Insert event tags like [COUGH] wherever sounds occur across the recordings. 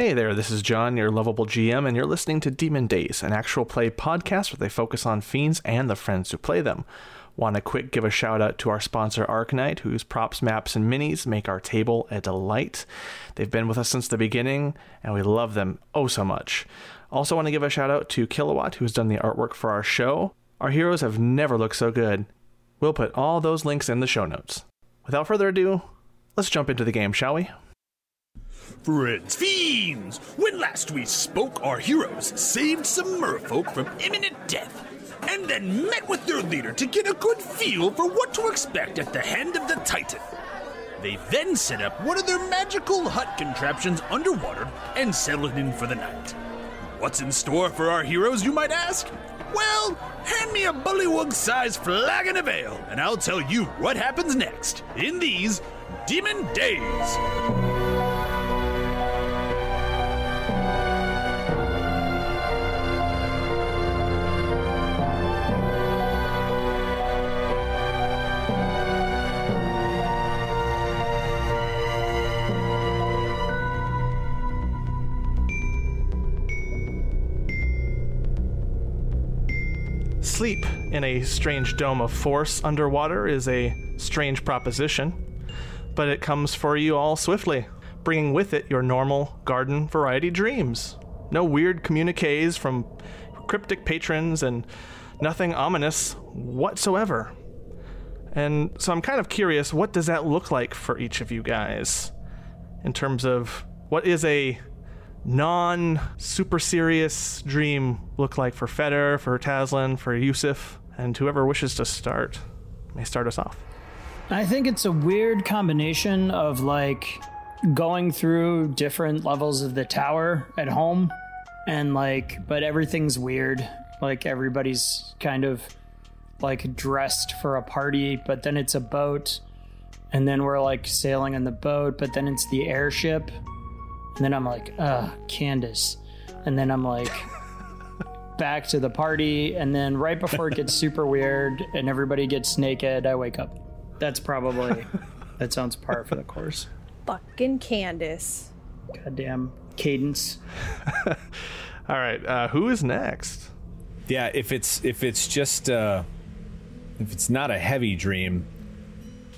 Hey there, this is John, your lovable GM, and you're listening to Demon Days, an actual play podcast where they focus on fiends and the friends who play them. Want to quick give a shout out to our sponsor Arknight, whose props, maps, and minis make our table a delight. They've been with us since the beginning, and we love them oh so much. Also, want to give a shout out to Kilowatt, who's done the artwork for our show. Our heroes have never looked so good. We'll put all those links in the show notes. Without further ado, let's jump into the game, shall we? Friends, fiends! When last we spoke, our heroes saved some merfolk from imminent death, and then met with their leader to get a good feel for what to expect at the hand of the Titan. They then set up one of their magical hut contraptions underwater and settled in for the night. What's in store for our heroes, you might ask? Well, hand me a bullywug sized flagon of ale, and I'll tell you what happens next in these Demon Days. Sleep in a strange dome of force underwater is a strange proposition, but it comes for you all swiftly, bringing with it your normal garden variety dreams. No weird communiques from cryptic patrons and nothing ominous whatsoever. And so I'm kind of curious what does that look like for each of you guys in terms of what is a non super serious dream look like for Feder, for Taslin, for Yusuf, and whoever wishes to start may start us off. I think it's a weird combination of like going through different levels of the tower at home and like, but everything's weird. Like everybody's kind of like dressed for a party, but then it's a boat. And then we're like sailing on the boat, but then it's the airship. And then I'm like, uh, Candace. And then I'm like, [LAUGHS] back to the party. And then right before it gets super weird and everybody gets naked, I wake up. That's probably, that sounds par for the course. Fucking Candace. Goddamn cadence. [LAUGHS] All right, uh, who is next? Yeah, if it's if it's just uh, if it's not a heavy dream,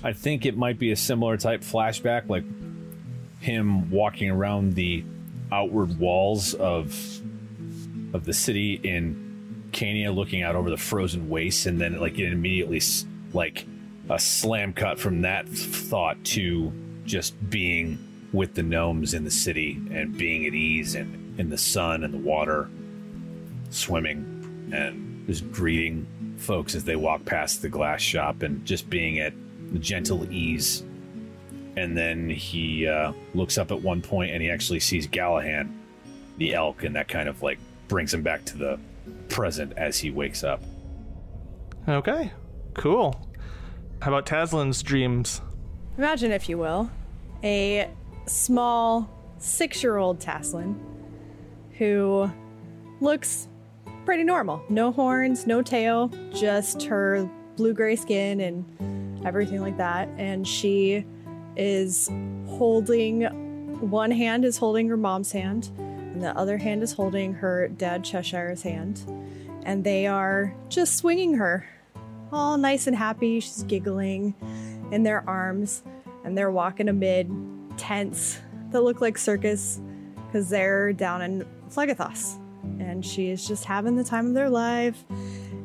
I think it might be a similar type flashback, like him walking around the outward walls of of the city in Cania, looking out over the frozen wastes, and then like it immediately like a slam cut from that thought to just being with the gnomes in the city and being at ease and in the sun and the water, swimming and just greeting folks as they walk past the glass shop and just being at the gentle ease and then he uh, looks up at one point and he actually sees Gallahan, the elk, and that kind of like brings him back to the present as he wakes up. Okay, cool. How about Taslin's dreams? Imagine, if you will, a small six year old Taslin who looks pretty normal. No horns, no tail, just her blue gray skin and everything like that. And she is holding one hand is holding her mom's hand, and the other hand is holding her dad Cheshire's hand. And they are just swinging her all nice and happy. She's giggling in their arms, and they're walking amid tents that look like circus because they're down in Phlegethos. And she is just having the time of their life.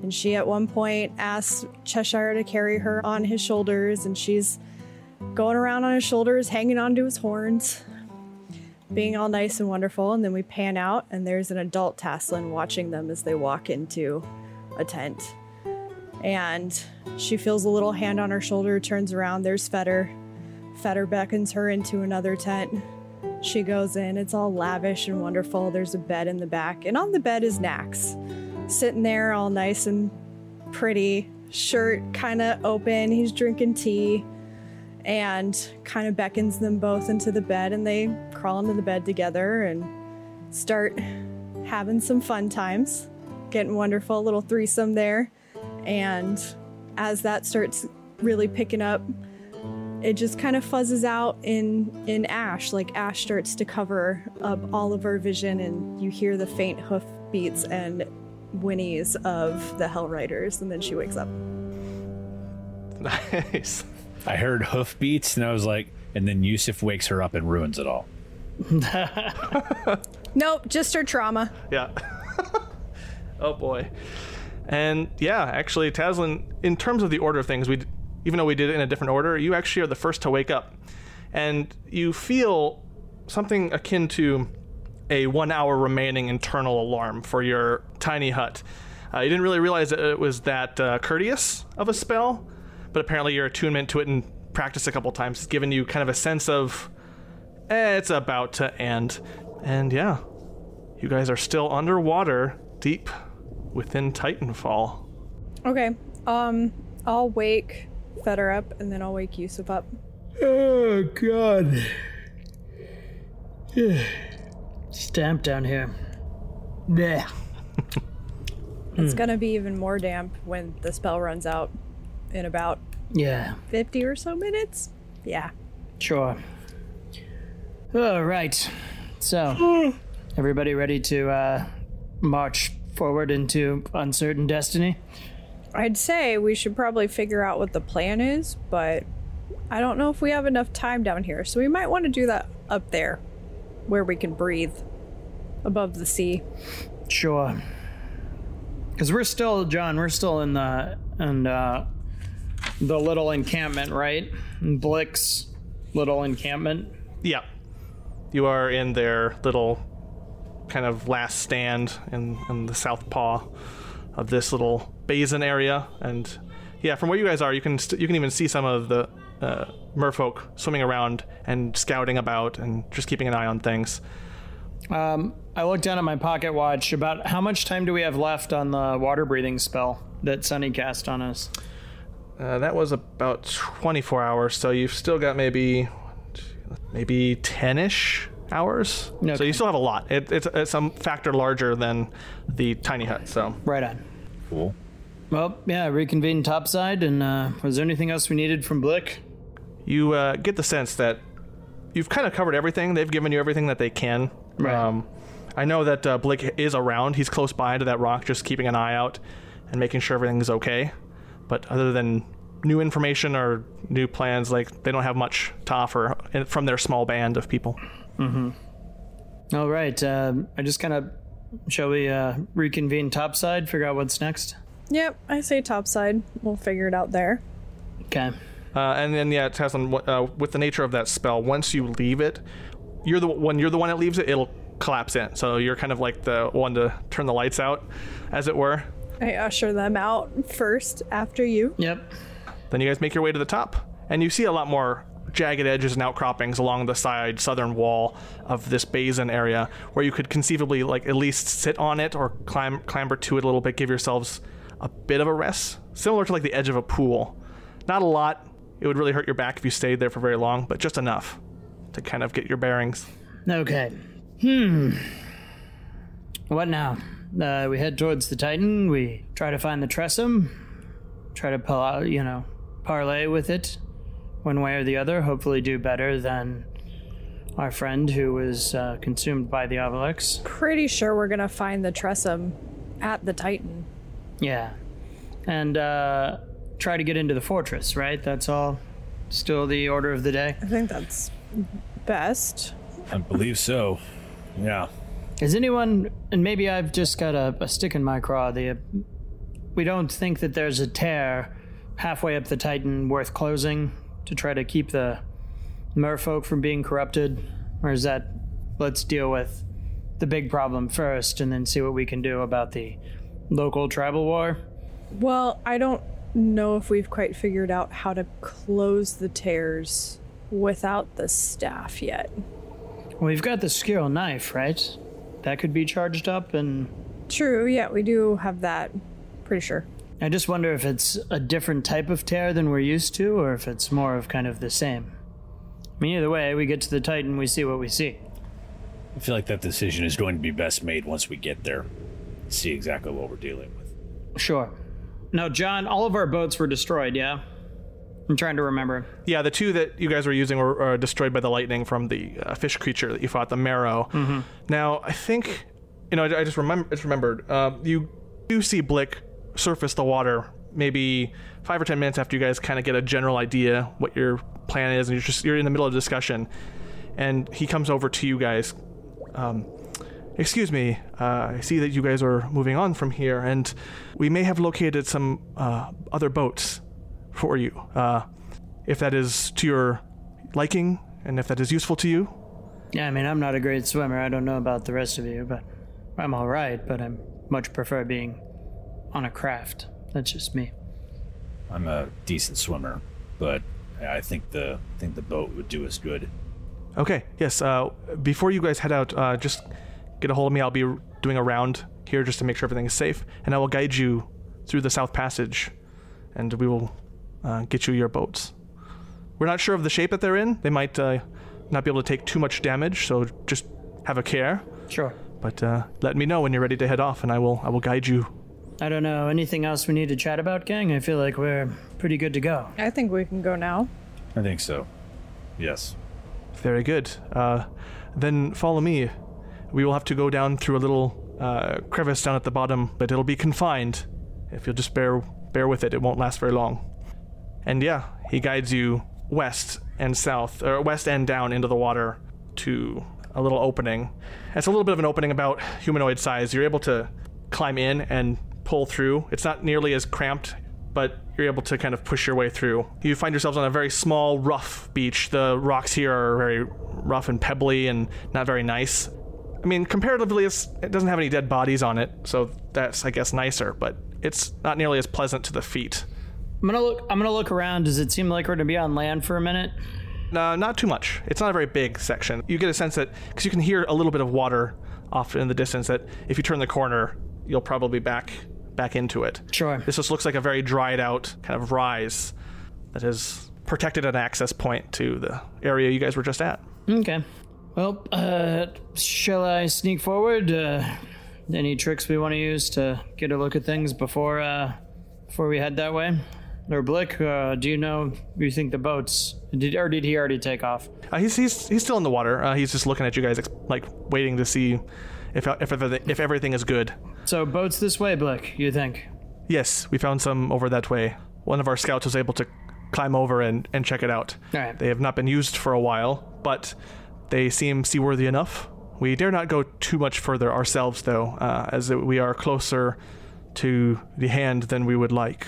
And she, at one point, asks Cheshire to carry her on his shoulders, and she's going around on his shoulders, hanging onto his horns, being all nice and wonderful. And then we pan out, and there's an adult Taslin watching them as they walk into a tent. And she feels a little hand on her shoulder, turns around, there's Feder. Feder beckons her into another tent. She goes in, it's all lavish and wonderful. There's a bed in the back, and on the bed is Nax, sitting there all nice and pretty, shirt kind of open. He's drinking tea and kind of beckons them both into the bed and they crawl into the bed together and start having some fun times getting wonderful little threesome there and as that starts really picking up it just kind of fuzzes out in in ash like ash starts to cover up all of our vision and you hear the faint hoof beats and whinnies of the hell riders and then she wakes up [LAUGHS] Nice. I heard hoofbeats and I was like, and then Yusuf wakes her up and ruins it all. [LAUGHS] nope just her trauma Yeah. [LAUGHS] oh boy. And yeah, actually, Taslin, in terms of the order of things, we, even though we did it in a different order, you actually are the first to wake up, and you feel something akin to a one-hour remaining internal alarm for your tiny hut. Uh, you didn't really realize that it was that uh, courteous of a spell, but apparently your attunement to it and practice a couple times has given you kind of a sense of, eh, it's about to end. And yeah, you guys are still underwater, deep within Titanfall. okay um i'll wake Feder up and then i'll wake yusuf up Oh god. It's damp down here. Blech. it's gonna be even more damp when the spell runs out in about Yeah, 50 or so minutes yeah sure. All right. So, everybody ready to uh, march forward into uncertain destiny? I'd say we should probably figure out what the plan is, but I don't know if we have enough time down here. So we might want to do that up there where we can breathe above the sea. Sure. Because we're still, John, we're still in the and, uh, the little encampment, right? Blick's little encampment. Yeah. You are in their little kind of last stand in, in the south paw of this little basin area. And yeah, from where you guys are, you can st- you can even see some of the uh, merfolk swimming around and scouting about and just keeping an eye on things. Um, I looked down at my pocket watch. About how much time do we have left on the water breathing spell that Sunny cast on us? Uh, that was about 24 hours, so you've still got maybe maybe 10ish hours. So you still have a lot. It, it's, it's some factor larger than the tiny hut. So Right on. Cool. Well, yeah, reconvene topside. And uh, was there anything else we needed from Blick? you uh, get the sense that you've kind of covered everything. They've given you everything that they can. Right. Um, I know that uh, Blake is around. He's close by to that rock, just keeping an eye out and making sure everything's okay. But other than new information or new plans, like they don't have much to offer from their small band of people. All right. Um, I just kind of shall we uh, reconvene topside? Figure out what's next. Yep, I say topside. We'll figure it out there. Okay. Uh, and then yeah, Taslin, uh, with the nature of that spell, once you leave it, you're the when you're the one that leaves it, it'll collapse in. So you're kind of like the one to turn the lights out, as it were. I usher them out first after you. Yep. Then you guys make your way to the top, and you see a lot more jagged edges and outcroppings along the side southern wall of this basin area, where you could conceivably like at least sit on it or climb clamber to it a little bit, give yourselves a bit of a rest, similar to like the edge of a pool. Not a lot. It would really hurt your back if you stayed there for very long, but just enough to kind of get your bearings. Okay. Hmm. What now? Uh, we head towards the Titan. We try to find the Tressum. Try to pull out, you know, parlay with it, one way or the other. Hopefully, do better than our friend who was uh, consumed by the Avalix. Pretty sure we're gonna find the Tressum at the Titan. Yeah. And uh, try to get into the fortress, right? That's all. Still the order of the day. I think that's best. I believe so. Yeah. Is anyone, and maybe I've just got a, a stick in my craw, the, we don't think that there's a tear halfway up the Titan worth closing to try to keep the merfolk from being corrupted? Or is that, let's deal with the big problem first and then see what we can do about the local tribal war? Well, I don't know if we've quite figured out how to close the tears without the staff yet. We've got the skewer knife, right? That could be charged up and True, yeah, we do have that. Pretty sure. I just wonder if it's a different type of tear than we're used to, or if it's more of kind of the same. I mean, either way, we get to the Titan, we see what we see. I feel like that decision is going to be best made once we get there. See exactly what we're dealing with. Sure. Now, John, all of our boats were destroyed, yeah? I'm trying to remember. Yeah, the two that you guys were using were uh, destroyed by the lightning from the uh, fish creature that you fought, the marrow. Now, I think, you know, I, I just remember, just remembered. Uh, you do see Blick surface the water maybe five or ten minutes after you guys kind of get a general idea what your plan is, and you're just you're in the middle of discussion, and he comes over to you guys. Um, Excuse me, uh, I see that you guys are moving on from here, and we may have located some uh, other boats for you. Uh, if that is to your liking, and if that is useful to you. Yeah, I mean, I'm not a great swimmer. I don't know about the rest of you, but I'm all right. But I much prefer being on a craft. That's just me. I'm a decent swimmer, but I think the I think the boat would do us good. Okay, yes, uh, before you guys head out, uh, just get a hold of me. I'll be doing a round here just to make sure everything is safe, and I will guide you through the South Passage, and we will uh, get you your boats. We're not sure of the shape that they're in. They might uh, not be able to take too much damage, so just have a care. Sure. But uh, let me know when you're ready to head off, and I will I will guide you. I don't know. Anything else we need to chat about, gang? I feel like we're pretty good to go. I think we can go now. I think so. Yes. Very good. Uh, then follow me. We will have to go down through a little uh, crevice down at the bottom, but it'll be confined. If you'll just bear bear with it, it won't last very long. And yeah, he guides you west and south, or west and down into the water to a little opening. It's a little bit of an opening about humanoid size. You're able to climb in and pull through. It's not nearly as cramped, but you're able to kind of push your way through. You find yourselves on a very small, rough beach. The rocks here are very rough and pebbly and not very nice. I mean, comparatively, it doesn't have any dead bodies on it, so that's, I guess, nicer, but it's not nearly as pleasant to the feet. I'm gonna look. I'm gonna look around. Does it seem like we're gonna be on land for a minute? No, not too much. It's not a very big section. You get a sense that because you can hear a little bit of water off in the distance. That if you turn the corner, you'll probably back back into it. Sure. This just looks like a very dried out kind of rise that has protected an access point to the area you guys were just at. Okay. Well, uh, shall I sneak forward? Uh, any tricks we want to use to get a look at things before uh, before we head that way? Or Blick, uh, do you know? You think the boats? Did or did he already take off? Uh, he's, he's he's still in the water. Uh, he's just looking at you guys, like waiting to see if if everything, if everything is good. So boats this way, Blick. You think? Yes, we found some over that way. One of our scouts was able to climb over and, and check it out. All right. They have not been used for a while, but they seem seaworthy enough. We dare not go too much further ourselves, though, uh, as we are closer to the hand than we would like.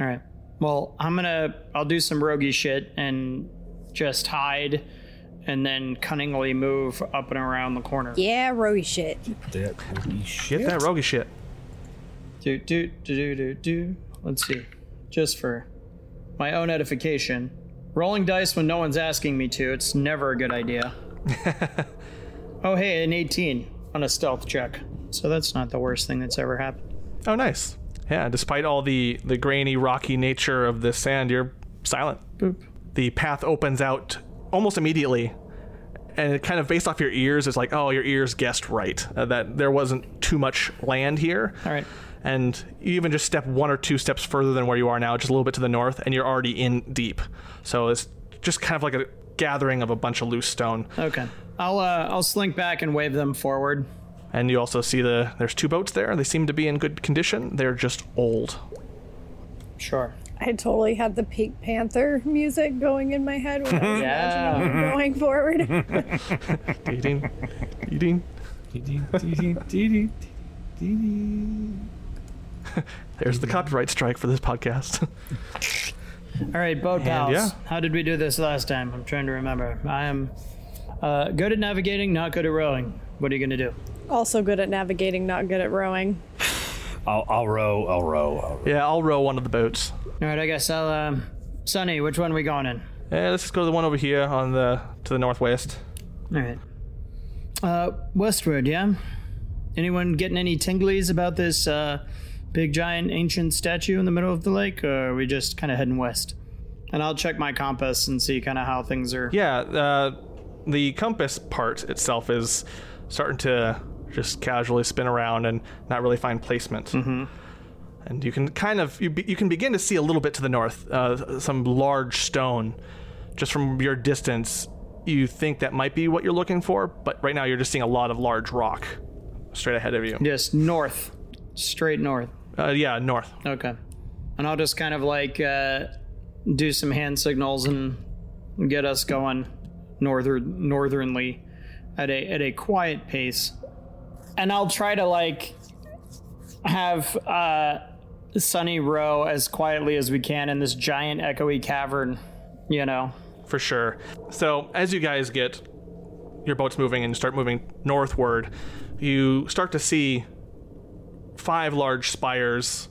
All right. Well, I'm gonna. I'll do some roguey shit and just hide, and then cunningly move up and around the corner. Yeah, rowy shit. That holy Get shit. that roguey shit. Do do do do do do. Let's see. Just for my own edification. Rolling dice when no one's asking me to, it's never a good idea. [LAUGHS] oh hey, an 18 on a stealth check. So that's not the worst thing that's ever happened. Oh, nice. Yeah, despite all the, the grainy, rocky nature of this sand, you're silent. Boop. The path opens out almost immediately, and it kind of based off your ears, it's like, oh, your ears guessed right. Uh, that there wasn't too much land here. All right. And you even just step one or two steps further than where you are now, just a little bit to the north, and you're already in deep. So it's just kind of like a gathering of a bunch of loose stone. Okay. I'll uh, I'll slink back and wave them forward. And you also see the there's two boats there. They seem to be in good condition. They're just old. Sure. I totally had the Pink Panther music going in my head when I was [LAUGHS] Yeah. imagining going forward. [LAUGHS] Eating, eating. [LAUGHS] There's the copyright strike for this podcast. All right, boat pals. yeah. How did we do this last time? I'm trying to remember. I am uh, good at navigating, not good at rowing. What are you gonna do? Also good at navigating, not good at rowing. I'll, I'll row. I'll row. I'll row. yeah, I'll row one of the boats. All right, I guess I'll. Um, Sunny, which one are we going in? Yeah, let's just go to the one over here on the to the northwest. All right. Uh, westward, yeah. Anyone getting any tinglies about this uh, big giant ancient statue in the middle of the lake, or are we just kind of heading west? And I'll check my compass and see kind of how things are. Yeah, uh, the compass part itself is starting to just casually spin around and not really find placement. and you can kind of you, be, you can begin to see a little bit to the north, uh, some large stone. Just from your distance, you think that might be what you're looking for, but right now you're just seeing a lot of large rock straight ahead of you. Just north, straight north. Uh, yeah, north. Okay. And I'll just kind of like uh, do some hand signals and get us going northern northernly at a at a quiet pace. And I'll try to like have uh Sunny row as quietly as we can in this giant echoey cavern, you know. for sure. So as you guys get your boats moving and start moving northward, you start to see five large spires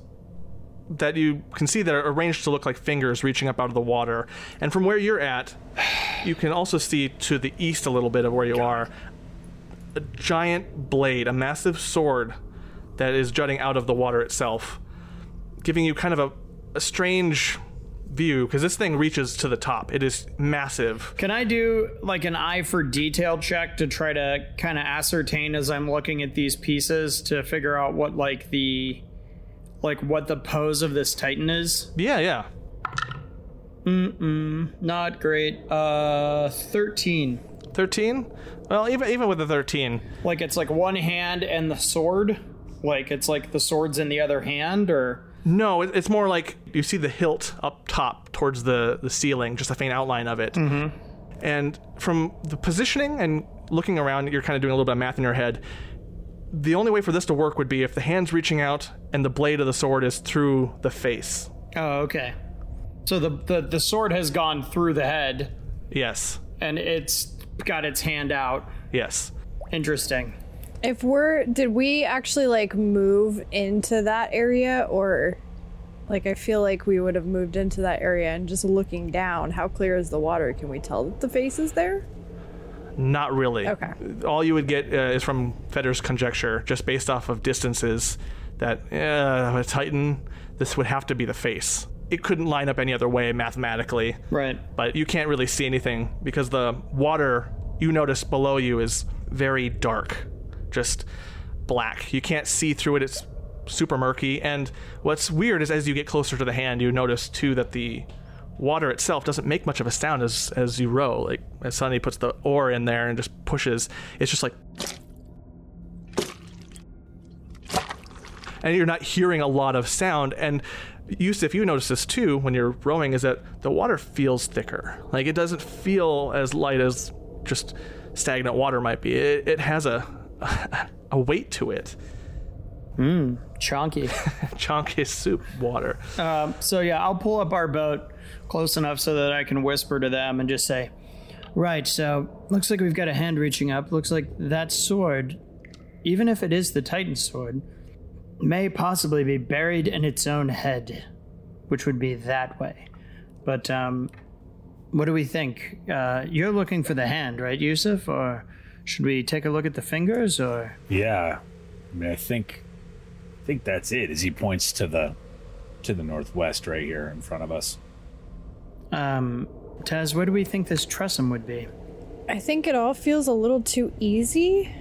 that you can see that are arranged to look like fingers reaching up out of the water. And from where you're at, you can also see to the east a little bit of where you are a giant blade, a massive sword that is jutting out of the water itself, giving you kind of a, a strange view because this thing reaches to the top. It is massive. Can I do like an eye for detail check to try to kind of ascertain as I'm looking at these pieces to figure out what like the like what the pose of this titan is? Yeah, yeah. Mm-mm. Not great. Uh 13. 13? Well, even even with the 13, Like it's like one hand and the sword. Like it's like the sword's in the other hand or no, it's more like you see the hilt up top towards the the ceiling, just a faint outline of it. Mm-hmm. And from the positioning and looking around, you're kind of doing a little bit of math in your head. The only way for this to work would be if the hand's reaching out and the blade of the sword is through the face. Oh, okay. So the, the the sword has gone through the head Yes. and it's got its hand out. Yes. Interesting. If we're, did we actually like move into that area or like I feel like we would have moved into that area and just looking down, how clear is the water? Can we tell that the face is there? Not really. Okay. All you would get uh, is from Feder's conjecture, just based off of distances, that uh, a Titan, this would have to be the face. It couldn't line up any other way mathematically, Right. but you can't really see anything because the water you notice below you is very dark, just black. You can't see through it. It's super murky. And what's weird is as you get closer to the hand, you notice too that the water itself doesn't make much of a sound as as you row. Like as Sunny puts the oar in there and just pushes, it's just like and you're not hearing a lot of sound. And Yusuf, you notice this too when you're rowing, is that the water feels thicker. Like it doesn't feel as light as just stagnant water might be. It, it has a [LAUGHS] a weight to it. Chonky. [LAUGHS] Chonky soup water. Um, so yeah, I'll pull up our boat close enough so that I can whisper to them and just say, "Right. So looks like we've got a hand reaching up. Looks like that sword, even if it is the Titan sword, may possibly be buried in its own head, which would be that way. But um, what do we think? Uh, you're looking for the hand, right, Yusuf? Or should we take a look at the fingers? Or Yeah, I mean, I think, I think that's it. As he points to the, to the northwest, right here in front of us. um, Taz, where do we think this Tressum would be? I think it all feels a little too easy,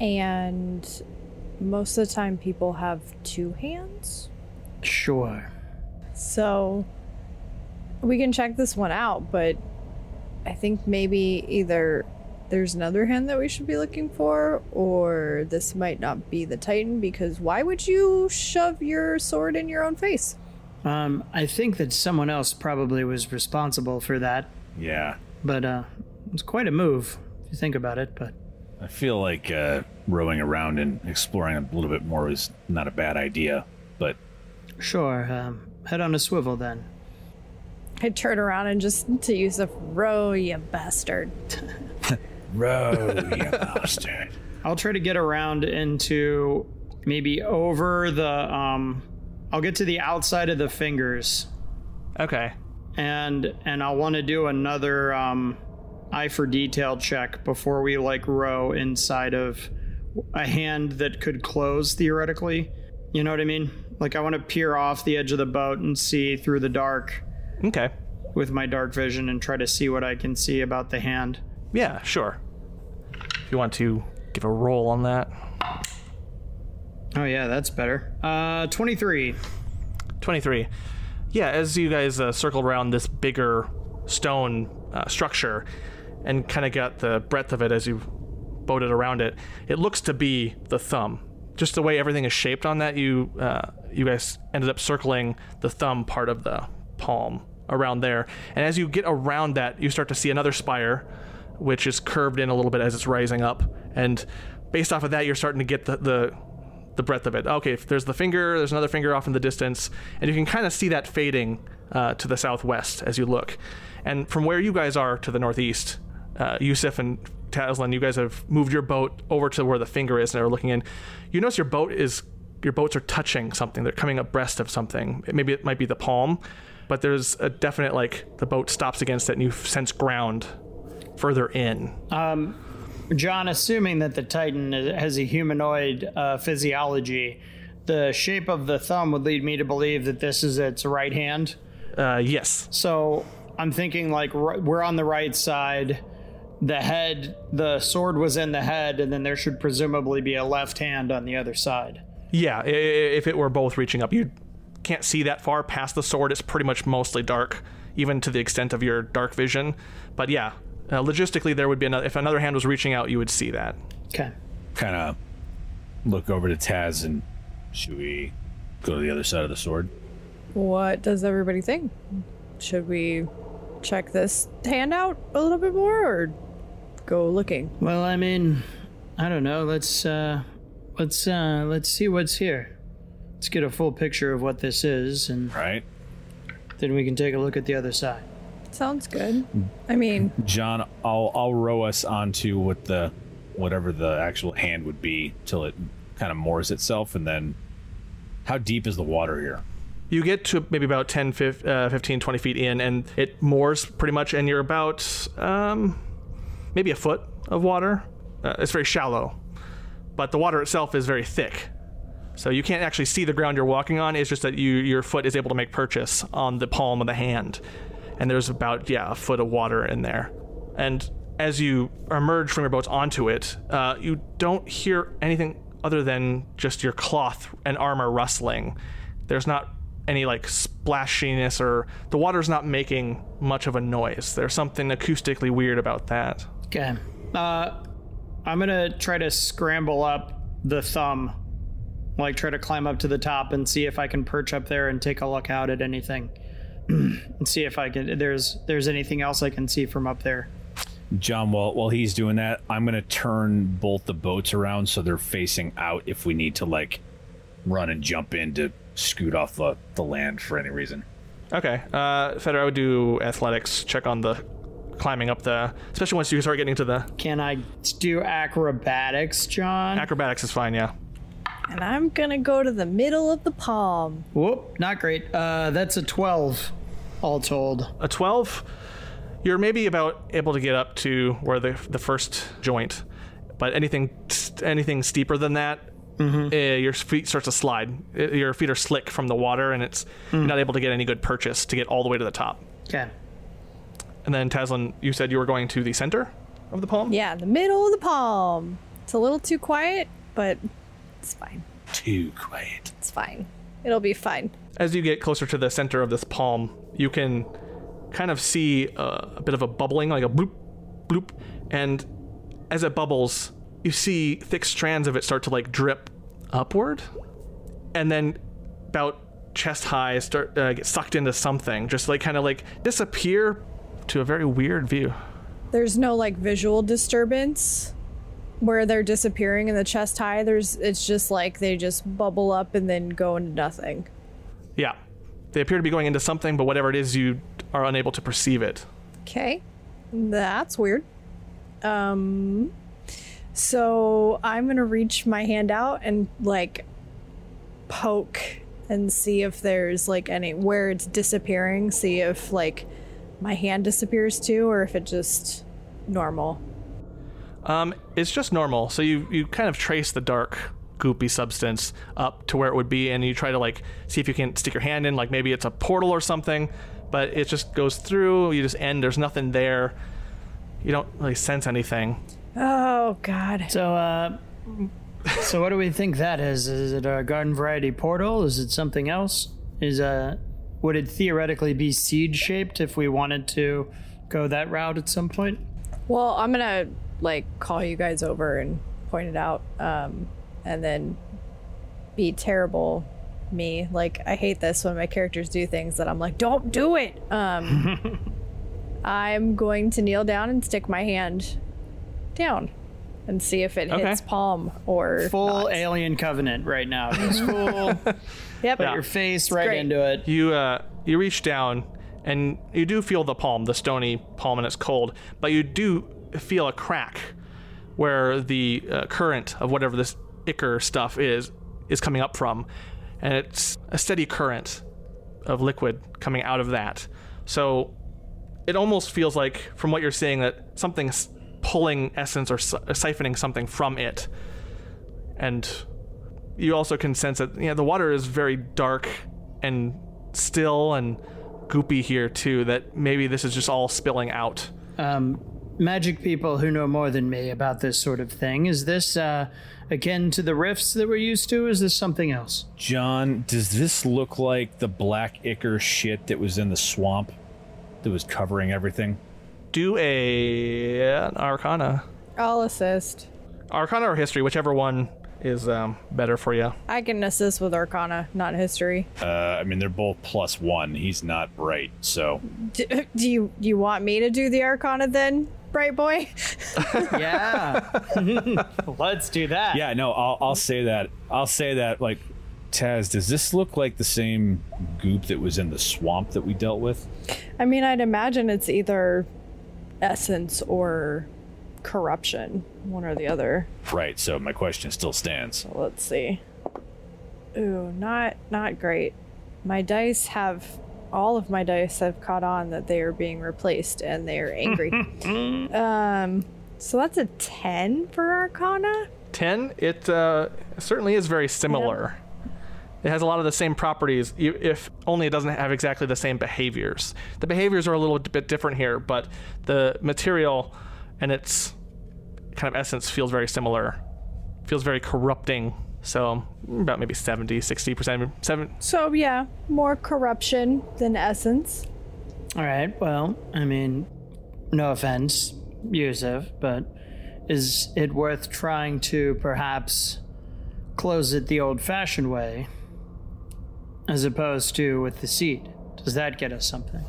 and most of the time people have two hands. Sure. So we can check this one out, but I think maybe either there's another hand that we should be looking for, or this might not be the Titan because why would you shove your sword in your own face? Um, I think that someone else probably was responsible for that, Yeah, but uh, it's quite a move if you think about it. But I feel like uh, rowing around and exploring a little bit more is not a bad idea. But sure, um, head on a swivel then. I turn around and just to Yusuf, row, you bastard. [LAUGHS] row, you bastard. I'll try to get around into maybe over the. Um, I'll get to the outside of the fingers, Okay. and and I'll want to do another um, eye for detail check before we like row inside of a hand that could close theoretically. You know what I mean? Like I want to peer off the edge of the boat and see through the dark Okay. with my dark vision and try to see what I can see about the hand. Yeah, sure. If you want to give a roll on that. Oh yeah, that's better. Uh, twenty-three. 23. Yeah, as you guys uh, circled around this bigger stone uh, structure and kind of got the breadth of it as you boated around it, it looks to be the thumb. Just the way everything is shaped on that, you uh, you guys ended up circling the thumb part of the palm around there. And as you get around that, you start to see another spire, which is curved in a little bit as it's rising up. And based off of that, you're starting to get the, the the breadth of it. Okay, if there's the finger, there's another finger off in the distance, and you can kind of see that fading uh, to the southwest as you look. And from where you guys are to the northeast, uh, Yusuf and Taslin, you guys have moved your boat over to where the finger is and are looking in. You notice your boat is your boats are touching something. They're coming abreast of something. Maybe it might be the palm, but there's a definite like the boat stops against it and you sense ground further in. John, assuming that the Titan has a humanoid uh, physiology, the shape of the thumb would lead me to believe that this is its right hand. Uh, yes. So I'm thinking like r- we're on the right side. The head, the sword was in the head, and then there should presumably be a left hand on the other side. Yeah, i- i- if it were both reaching up, you can't see that far past the sword. It's pretty much mostly dark, even to the extent of your dark vision. But yeah, uh, logistically, there would be another. If another hand was reaching out, you would see that. Okay. Kind of look over to Taz and should we go to the other side of the sword? What does everybody think? Should we check this hand out a little bit more or go looking? Well, I mean, I don't know. Let's uh, let's uh, let's see what's here. Let's get a full picture of what this is, and Right? then we can take a look at the other side. Sounds good. I mean, John, I'll I'll row us onto what the whatever the actual hand would be till it kind of moors itself, and then how deep is the water here? You get to maybe about 10, fif- uh, 15, 20 feet in, and it moors pretty much, and you're about um, maybe a foot of water. Uh, it's very shallow, but the water itself is very thick. So you can't actually see the ground you're walking on. It's just that you your foot is able to make purchase on the palm of the hand, and there's about yeah a foot of water in there. And as you emerge from your boats onto it, uh, you don't hear anything other than just your cloth and armor rustling. There's not any like splashiness or the water's not making much of a noise. There's something acoustically weird about that. Okay. Uh, I'm gonna try to scramble up the thumb, like try to climb up to the top and see if I can perch up there and take a look out at anything, [CLEARS THROAT] and see if I can. There's there's anything else I can see from up there. John, while while he's doing that, I'm gonna turn both the boats around so they're facing out if we need to like run and jump in to scoot off the, the land for any reason. Okay. Uh Feder, I would do athletics check on the climbing up the especially once you start getting to the Can I do acrobatics, John? acrobatics is fine, yeah. and I'm gonna go to the middle of the palm. Whoop, not great. Uh, that's a twelve, all told. a 12 you're maybe about able to get up to where the the first joint but anything anything steeper than that uh, your feet starts to slide Uh, your feet are slick from the water and it's you're not able to get any good purchase to get all the way to the top Okay. And then Taslin you said you were going to the center of the palm Yeah, the middle of the palm. It's a little too quiet, but it's fine. Too quiet. It's fine. It'll be fine. as you get closer to the center of this palm, you can kind of see uh, a bit of a bubbling, like a bloop, bloop. And as it bubbles, you see thick strands of it start to like drip upward, and then about chest high start uh, get sucked into something, just like kind of like disappear to a very weird view. There's no like visual disturbance where they're disappearing in the chest high. There's it's just like they just bubble up and then go into nothing. Yeah, they appear to be going into something, but whatever it is, you are unable to perceive it. Okay. That's weird. Um so I'm going to reach my hand out and like poke and see if there's like any where it's disappearing, see if like my hand disappears too or if it just normal. Um, it's just normal. So you you kind of trace the dark goopy substance up to where it would be, and you try to like see if you can stick your hand in, like maybe it's a portal or something, but it just goes through. You just end. There's nothing there. You don't really sense anything. Oh god. So, uh, so what do we think that is? Is it a garden variety portal? Is it something else? Is uh, would it theoretically be seed shaped if we wanted to go that route at some point? Well, I'm gonna like call you guys over and point it out, um, and then be terrible me. Like I hate this when my characters do things that I'm like, don't do it. Um, [LAUGHS] I'm going to kneel down and stick my hand down and see if it Okay. hits palm or Full not. alien covenant right now. Just [LAUGHS] full. Yep. Put your face right great. into it. You uh, you reach down and you do feel the palm, the stony palm, and it's cold, but you do feel a crack where the uh, current of whatever this ichor stuff is is coming up from, and it's a steady current of liquid coming out of that. So it almost feels like, from what you're saying, that something's pulling essence or si- siphoning something from it, and you also can sense that you know, the water is very dark and still and goopy here too. That maybe this is just all spilling out. Um, magic people who know more than me about this sort of thing. Is this uh, akin to the rifts that we're used to? Is this something else? John, does this look like the black ichor shit that was in the swamp that was covering everything? Do a an Arcana, I'll assist. Arcana or History, whichever one is um, better for you. I can assist with Arcana, not history. Uh, I mean, they're both plus one. He's not bright, so Do, do you do you want me to do the Arcana then, bright boy? [LAUGHS] Yeah. [LAUGHS] Let's do that. yeah. No, I'll I'll say that. I'll say that. Like, Taz, does this look like the same goop that was in the swamp that we dealt with? I mean, I'd imagine it's either essence or corruption, one or the other. Right. So my question still stands. Let's see. Ooh, not not great. My dice have all of my dice have caught on that they are being replaced and they are angry. [LAUGHS] um, so that's a ten for Arcana. 10, it uh, certainly is very similar. It has a lot of the same properties, if only it doesn't have exactly the same behaviors. The behaviors are a little bit different here, but the material and its kind of essence feels very similar. Feels very corrupting. So, about maybe 70, 60%. Seven, So yeah, more corruption than essence. All right. Well, I mean, no offense, Yusuf, but is it worth trying to perhaps close it the old fashioned way as opposed to with the seed? Does that get us something?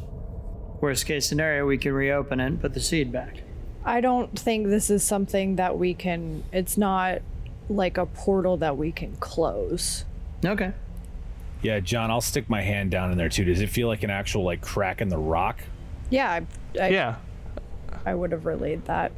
Worst case scenario, we can reopen it and put the seed back. I don't think this is something that we can. It's not like a portal that we can close. Okay. Yeah, John, I'll stick my hand down in there too. Does it feel like an actual like crack in the rock? Yeah, I, I, yeah. I would have relayed that.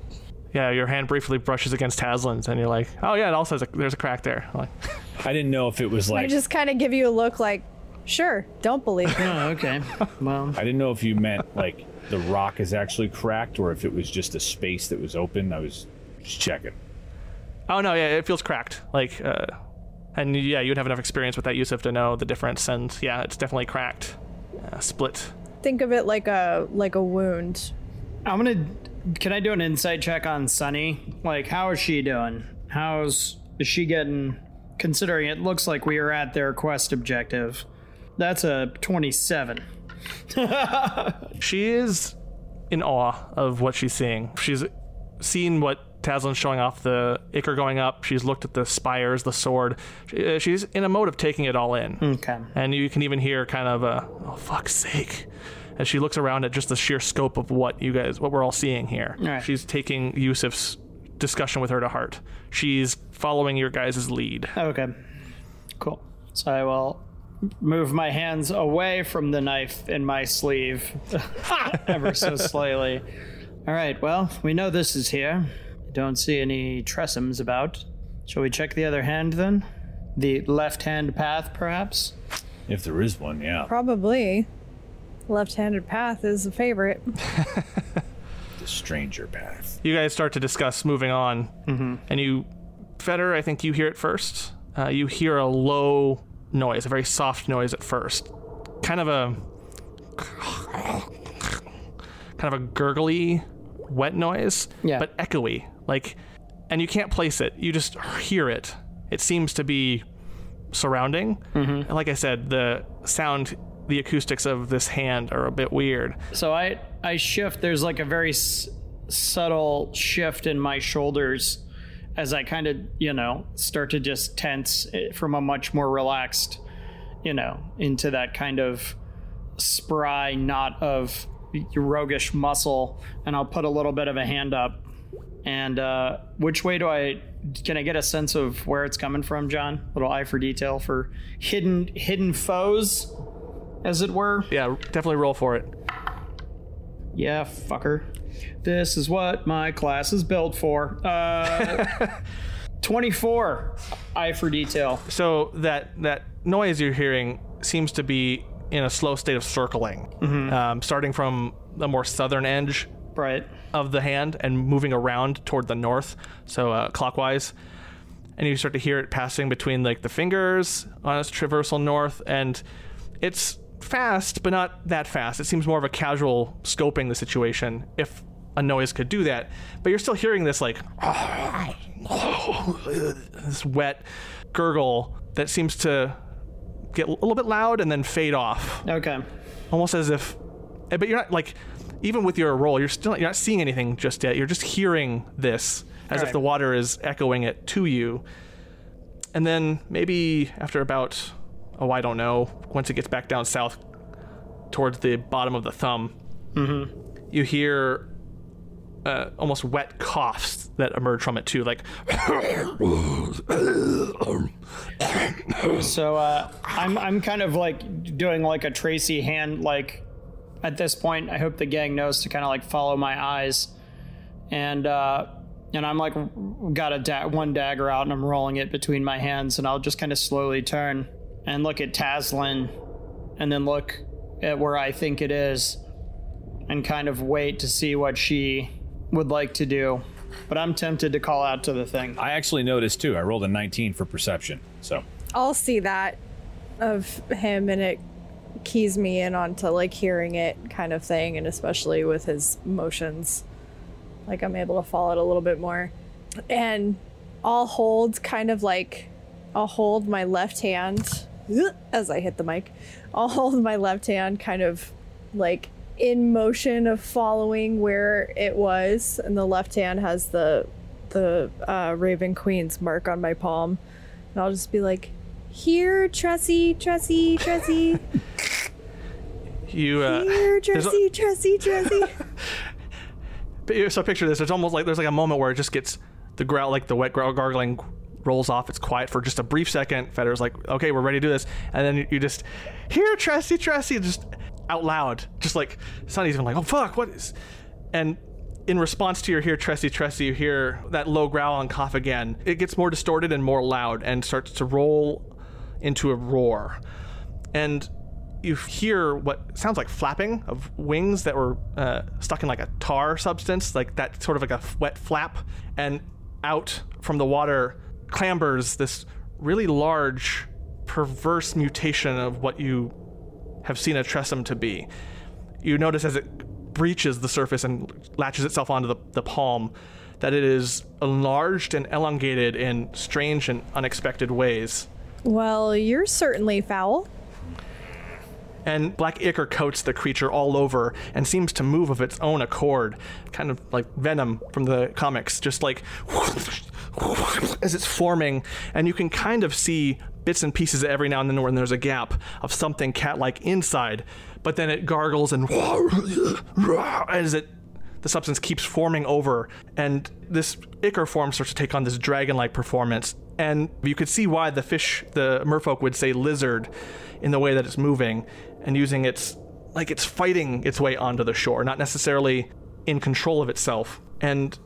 Yeah, your hand briefly brushes against Taslin's, and you're like, oh, yeah, it also has a, there's a crack there. I'm [LAUGHS] like, I didn't know if it was like. I just kind of give you a look like, sure, don't believe me. Oh, okay. [LAUGHS] well, I didn't know if you meant like the rock is actually cracked or if it was just a space that was open. I was just checking. Oh no, yeah, it feels cracked. Like, uh, and yeah, you'd have enough experience with that Yusuf to know the difference. And yeah, it's definitely cracked, uh, split. Think of it like a like a wound. I'm gonna. Can I do an insight check on Sunny? Like, how is she doing? How's is she getting? Considering it looks like we are at their quest objective, that's a 27. [LAUGHS] She is in awe of what she's seeing. She's seen what Taslin's showing off the ichor going up. She's looked at the spires, the sword. She- uh, She's in a mode of taking it all in. Okay. And you can even hear kind of a, oh, fuck's sake. As she looks around at just the sheer scope of what you guys, what we're all seeing here. right. She's taking Yusuf's discussion with her to heart. She's following your guys' lead. Okay. Cool. So I will move my hands away from the knife in my sleeve [LAUGHS] ever so slightly. All right. Well, we know this is here. Don't see any tressums about. Shall we check the other hand then? The left hand path, perhaps? If there is one, yeah. Probably. Left-handed path is a favorite. [LAUGHS] The stranger path. You guys start to discuss moving on. And you, Feder, I think you hear it first. Uh, you hear a low noise, a very soft noise at first. Kind of a. Kind of a gurgly, wet noise, Yeah. but echoey. Like, and you can't place it. You just hear it. It seems to be surrounding. Mm-hmm. And like I said, the sound, the acoustics of this hand are a bit weird. So I I shift. There's like a very s- subtle shift in my shoulders as I kind of you know start to just tense eh, from a much more relaxed, you know, into that kind of spry knot of roguish muscle, and I'll put a little bit of a hand up. And uh, which way do I? Can I get a sense of where it's coming from, John? Little eye for detail for hidden hidden foes, as it were. Yeah, definitely roll for it. Yeah, fucker. This is what my class is built for. Uh, [LAUGHS] 24. Eye for detail. So that that noise you're hearing seems to be in a slow state of circling, um, starting from the more southern edge Right. of the hand and moving around toward the north, so uh, clockwise. And you start to hear it passing between like the fingers on its traversal north, and it's fast, but not that fast. It seems more of a casual scoping the situation, if a noise could do that. But you're still hearing this like [LAUGHS] this wet gurgle that seems to get a little bit loud and then fade off Okay. almost as if eh, but you're not like even with your roll you're still you're not seeing anything just yet you're just hearing this as if the water is echoing it to you and then maybe after about oh i don't know. Once it gets back down south towards the bottom of the thumb you hear uh, almost wet coughs that emerge from it too like So uh, I'm I'm kind of like doing like a Tracy hand like at this point. I hope the gang knows to kind of like follow my eyes, and uh, and I'm like got a da- one dagger out and I'm rolling it between my hands, and I'll just kind of slowly turn and look at Taslin, and then look at where I think it is, and kind of wait to see what she would like to do. But I'm tempted to call out to the thing. I actually noticed too. I rolled a 19 for perception. So I'll see that of him and it keys me in onto like hearing it kind of thing and especially with his motions like i'm able to follow it a little bit more and i'll hold kind of like i'll hold my left hand [LAUGHS] as i hit the mic i'll hold my left hand kind of like in motion of following where it was and the left hand has the the uh, raven queen's mark on my palm and i'll just be like here tressie tressie tressie [LAUGHS] you uh, here there's a- tressie tressie tressie [LAUGHS] so picture this. It's almost like there's like a moment where it just gets the growl, like the wet growl gargling rolls off. It's quiet for just a brief second. Feder's like, okay, we're ready to do this. And then you, just hear Tressie, Tressie, just out loud. Just like, Sunny's even like, oh, fuck, what is. And in response to your hear Tressie, Tressie, you hear that low growl and cough again. It gets more distorted and more loud and starts to roll into a roar. And you hear what sounds like flapping of wings that were uh, stuck in like a tar substance, like that sort of like a wet flap. And out from the water clambers this really large, perverse mutation of what you have seen a Tressym to be. You notice as it breaches the surface and latches itself onto the, the palm that it is enlarged and elongated in strange and unexpected ways. well you're certainly foul and black ichor coats the creature all over and seems to move of its own accord, kind of like venom from the comics, just like [LAUGHS] [LAUGHS] as it's forming, and you can kind of see bits and pieces every now and then when there's a gap of something cat-like inside, but then it gargles and [LAUGHS] as it the substance keeps forming over, and this ichor form starts to take on this dragon-like performance. And you could see why the fish, the merfolk, would say lizard, in the way that it's moving and using its like it's fighting its way onto the shore, not necessarily in control of itself. And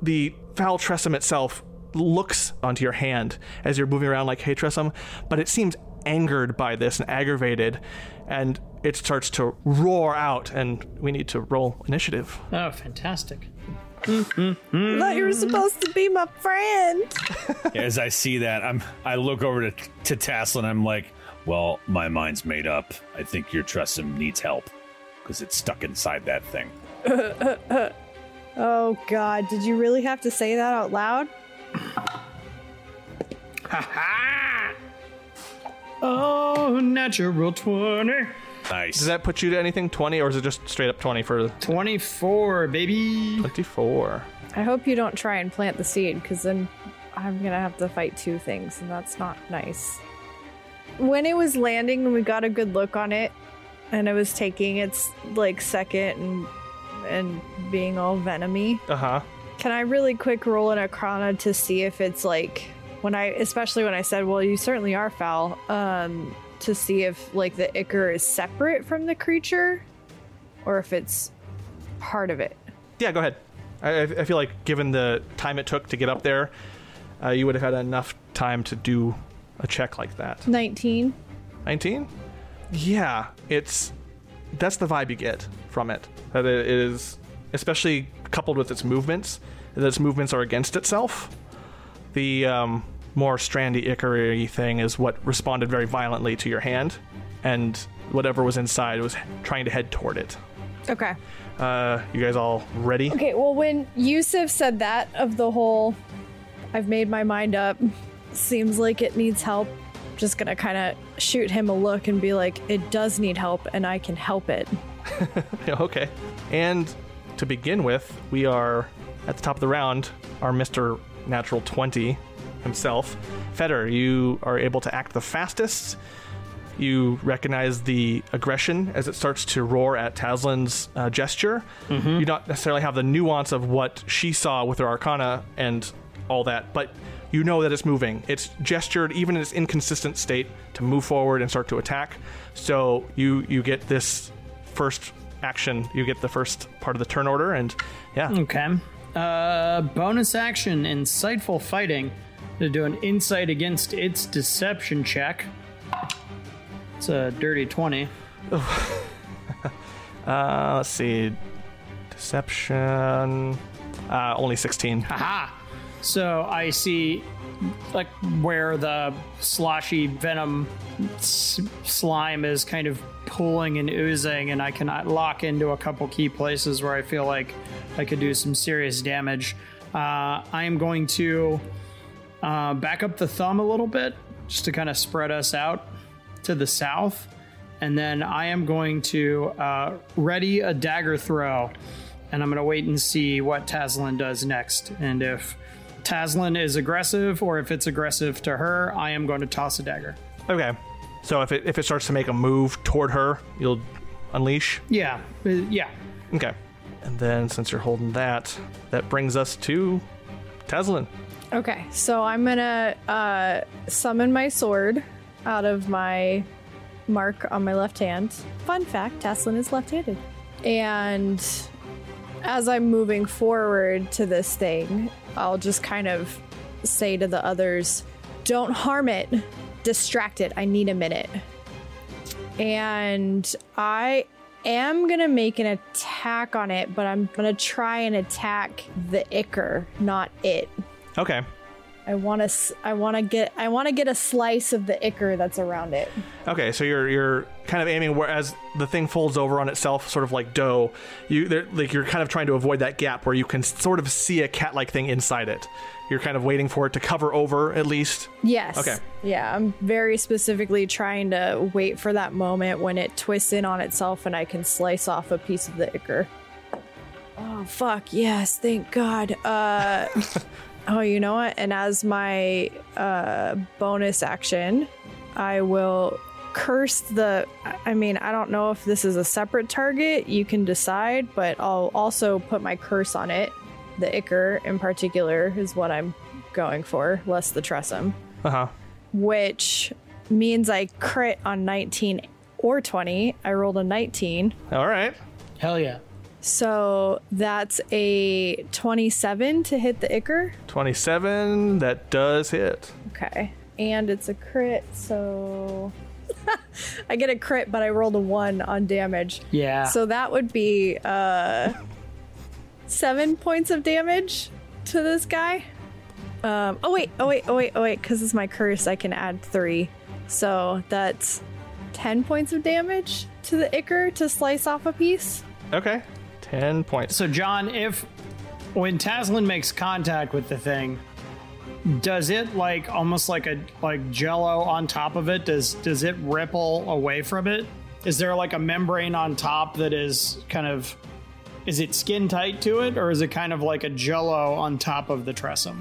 the foul Tressym itself looks onto your hand as you're moving around like, hey, Tressym, but it seems angered by this and aggravated, and it starts to roar out, and we need to roll initiative. Oh, fantastic. I thought you were supposed to be my friend. [LAUGHS] as I see that, I'm I look over to to Tassel and I'm like, well, my mind's made up. I think your Tressym needs help because it's stuck inside that thing. [LAUGHS] Oh god, did you really have to say that out loud? Ha [LAUGHS] ha Oh, natural 20. Nice. Does that put you to anything? 20, or is it just straight up 20 for 24, baby. 24? I hope you don't try and plant the seed, because then I'm gonna have to fight two things, and that's not nice. When it was landing and we got a good look on it, and it was taking its like second and and being all venomy, Uh huh. can I really quick roll an Arcana to see if it's like when I, especially when I said, "Well, you certainly are foul," um, to see if like the ichor is separate from the creature, or if it's part of it. Yeah, go ahead. I, I feel like given the time it took to get up there, uh, you would have had enough time to do a check like that. Nineteen. 19? Yeah, it's that's the vibe you get from it. That it is, especially coupled with its movements, that its movements are against itself. The um, more strandy ichor thing is what responded very violently to your hand, and whatever was inside was trying to head toward it. Okay. Uh, you guys all ready? Okay. Well, when Yusuf said that of the whole, I've made my mind up. Seems like it needs help. Just gonna kind of shoot him a look and be like, "It does need help, and I can help it." [LAUGHS] okay. And to begin with, we are at the top of the round. Our Mr. Natural 20 himself. Feder, you are able to act the fastest. You recognize the aggression as it starts to roar at Taslin's uh, gesture. You don't necessarily have the nuance of what she saw with her arcana and all that, but you know that it's moving. It's gestured, even in its inconsistent state, to move forward and start to attack. So you you get this first action. You get the first part of the turn order, and yeah, Okay. Uh, bonus action, insightful fighting. To do an insight against its deception check. It's a dirty 20. [LAUGHS] uh, let's see, deception, uh, only sixteen. Aha! So I see, like, where the sloshy venom s- slime is kind of pulling and oozing, and I can lock into a couple key places where I feel like I could do some serious damage. Uh, I am going to uh, back up the thumb a little bit just to kind of spread us out to the south. And then I am going to uh, ready a dagger throw. And I'm going to wait and see what Taslin does next. And if Taslin is aggressive or if it's aggressive to her, I am going to toss a dagger. Okay, so if it if it starts to make a move toward her, you'll unleash. Yeah, uh, yeah. Okay, and then since you're holding that, that brings us to Taslin. Okay, so I'm gonna uh, summon my sword out of my mark on my left hand. Fun fact: Taslin is left-handed, and as I'm moving forward to this thing, I'll just kind of say to the others, "Don't harm it. Distract it. I need a minute." And I am gonna make an attack on it, but I'm gonna try and attack the ichor, not it. Okay, I want to. I want to get. I want to get a slice of the ichor that's around it. Okay, so you're you're kind of aiming where as the thing folds over on itself, sort of like dough. You like you're kind of trying to avoid that gap where you can sort of see a cat-like thing inside it. You're kind of waiting for it to cover over at least. Yes. Okay. Yeah, I'm very specifically trying to wait for that moment when it twists in on itself and I can slice off a piece of the ichor. Oh fuck yes! Thank God. Uh. [LAUGHS] oh, you know what? And as my uh bonus action, I will curse the I mean, I don't know if this is a separate target, you can decide, but I'll also put my curse on it. The ichor in particular is what I'm going for, less the tressym, Uh huh. which means I crit on 19 or 20. I rolled a 19. All right. Hell yeah. So that's a 27 to hit the ichor. Twenty-seven. That does hit. Okay. And it's a crit, so [LAUGHS] I get a crit, but I rolled a 1 on damage. Yeah. So that would be uh seven points of damage to this guy. Um, oh wait, oh wait, oh wait, oh wait, because it's my curse, I can add three. So that's ten points of damage to the ichor to slice off a piece. Okay. Ten points. So, John, if when Taslin makes contact with the thing, Does it like almost like a like jello on top of it? Does does it ripple away from it? Is there like a membrane on top that is kind of is it skin tight to it or is it kind of like a jello on top of the tressym?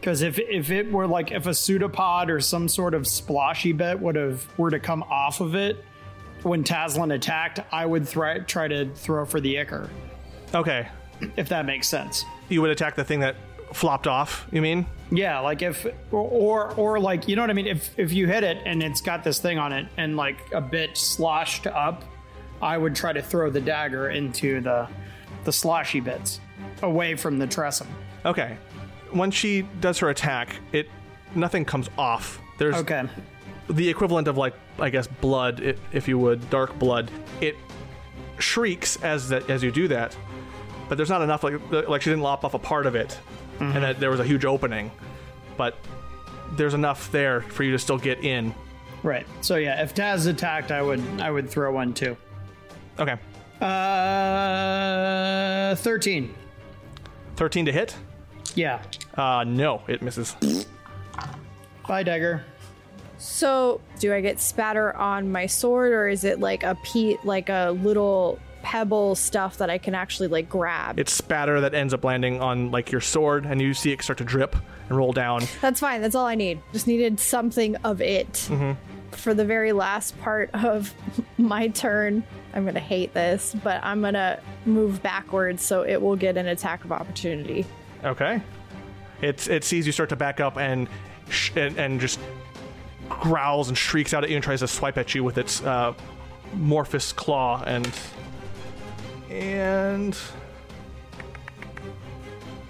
Because if if it were like if a pseudopod or some sort of sploshy bit would have were to come off of it when Taslin attacked, I would try try to throw for the ichor, Okay. if that makes sense. You would attack the thing that flopped off, you mean? Yeah, like if or, or or like you know what I mean. If if you hit it and it's got this thing on it and like a bit sloshed up, I would try to throw the dagger into the the sloshy bits away from the tressym. Okay. When she does her attack, it nothing comes off. There's Okay. The equivalent of like I guess blood, if you would, dark blood. It shrieks as that as you do that, but there's not enough like like she didn't lop off a part of it, and that there was a huge opening, but there's enough there for you to still get in. Right. So yeah, if Taz attacked, I would I would throw one too. Okay, Uh, thirteen. thirteen to hit. Yeah. Uh, no, it misses. Bye, dagger. So, do I get spatter on my sword, or is it like a pe- like a little pebble stuff that I can actually like grab? It's spatter that ends up landing on like your sword, and you see it start to drip and roll down. That's fine. That's all I need. Just needed something of it Mm-hmm. for the very last part of [LAUGHS] my turn. I'm gonna hate this, but I'm gonna move backwards so it will get an attack of opportunity. Okay. It it sees you start to back up and sh- and, and just growls and shrieks out at you and tries to swipe at you with its uh, morphous claw and and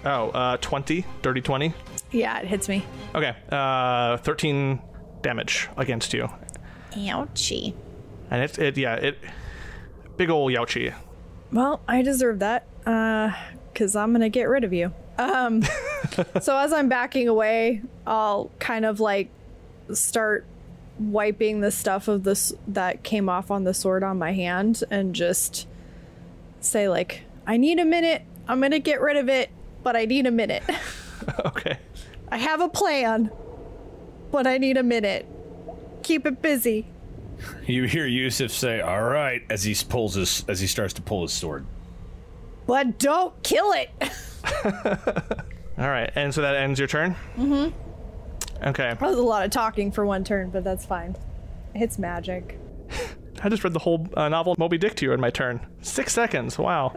oh uh, 20 dirty 20 Yeah, it hits me. okay uh, 13 damage against you Ouchie. and it's it yeah it big ol' Yauchi Well, I deserve that. Uh, cause I'm gonna get rid of you. Um, [LAUGHS] so as I'm backing away, I'll kind of like start wiping the stuff of this that came off on the sword on my hand and just say like, I need a minute. I'm gonna get rid of it, but I need a minute. [LAUGHS] okay I have a plan, but I need a minute. Keep it busy. You hear Yusuf say, "All right," as he pulls his as he starts to pull his sword. But don't kill it. [LAUGHS] all right and so that ends your turn mm-hmm okay That was a lot of talking for one turn, but that's fine. It's magic. [LAUGHS] I just read the whole uh, novel Moby Dick to you in my turn. Six seconds. Wow.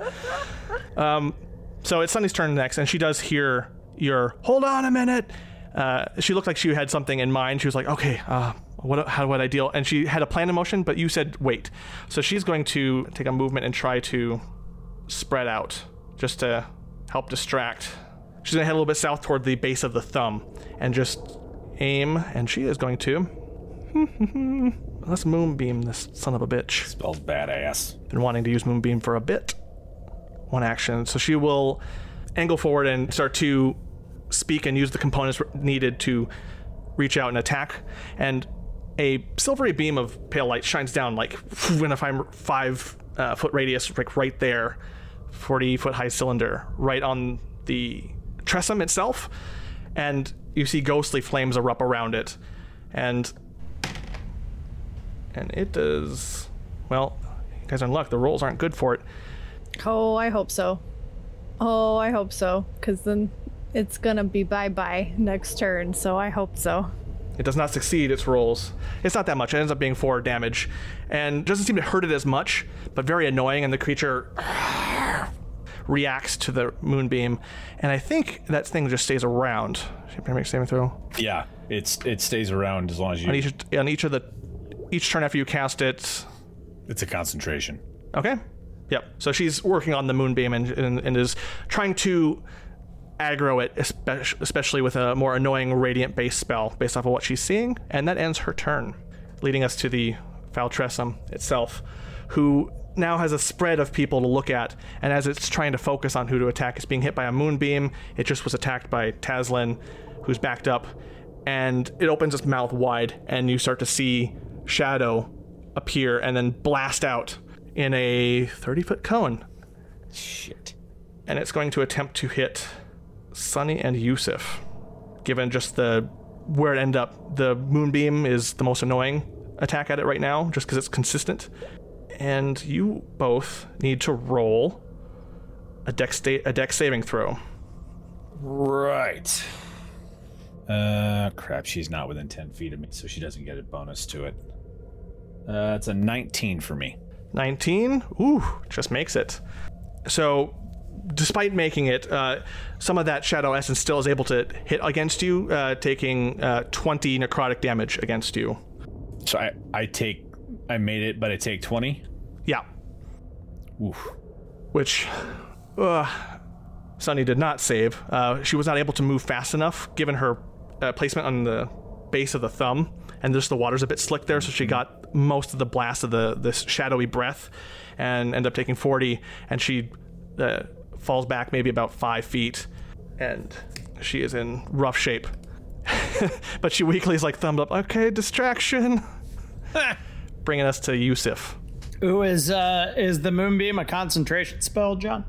[LAUGHS] um, so it's Sunny's turn next, and she does hear your "Hold on a minute." Uh, she looked like she had something in mind. She was like, "Okay, uh, what? How would I deal?" And she had a plan in motion, but you said wait. So she's going to take a movement and try to spread out, just to help distract. She's gonna head a little bit south toward the base of the thumb, and just aim. And she is going to. [LAUGHS] Let's moonbeam this son of a bitch Spells badass. been wanting to use Moonbeam for a bit. One action. So she will angle forward and start to speak and use the components needed to reach out and attack. And a silvery beam of pale light shines down like in a five, five uh, foot radius, like right there, 40 foot high cylinder, right on the tressym itself. And you see ghostly flames erupt around it. And and it does well you guys are in luck the rolls aren't good for it Oh, I hope so. Oh, I hope so. Because then it's gonna be bye bye next turn, so I hope so. it does not succeed its rolls it's not that much it ends up being four damage and doesn't seem to hurt it as much but very annoying and the creature reacts to the moonbeam and i think that thing just stays around should I make a saving throw Yeah, it's it stays around as long as on you. each on each of the each turn after you cast it It's a concentration. Okay. Yep. So she's working on the moonbeam and, and, and is trying to aggro it, especially, with a more annoying radiant base spell based off of what she's seeing. And that ends her turn, leading us to the Faltressum itself, who now has a spread of people to look at. And as it's trying to focus on who to attack, it's being hit by a moonbeam. It just was attacked by Taslin, who's backed up. And it opens its mouth wide, and you start to see Shadow appear and then blast out in a 30 foot cone. Shit. And it's going to attempt to hit Sunny and Yusuf. given just the where it ended up. The moonbeam is the most annoying attack at it right now, just because it's consistent. And you both need to roll a deck sta- a Dex saving throw. Right. Uh, crap. She's not within ten feet of me, so she doesn't get a bonus to it. Uh, it's a 19 for me. 19 ooh just makes it so despite making it uh, some of that shadow essence still is able to hit against you uh, taking uh, 20 necrotic damage against you So I, I take, I made it, but I take 20. Oof. which uh, Sunny did not save. Uh, she was not able to move fast enough given her uh, placement on the base of the thumb, and just the water's a bit slick there, so she got most of the blast of the this shadowy breath, and ended up taking 40, and she uh, falls back maybe about five feet, and she is in rough shape. [LAUGHS] but she weakly is like thumbed up. Okay, distraction. Bringing us to Yusuf. Ooh, is uh is the moonbeam a concentration spell, John?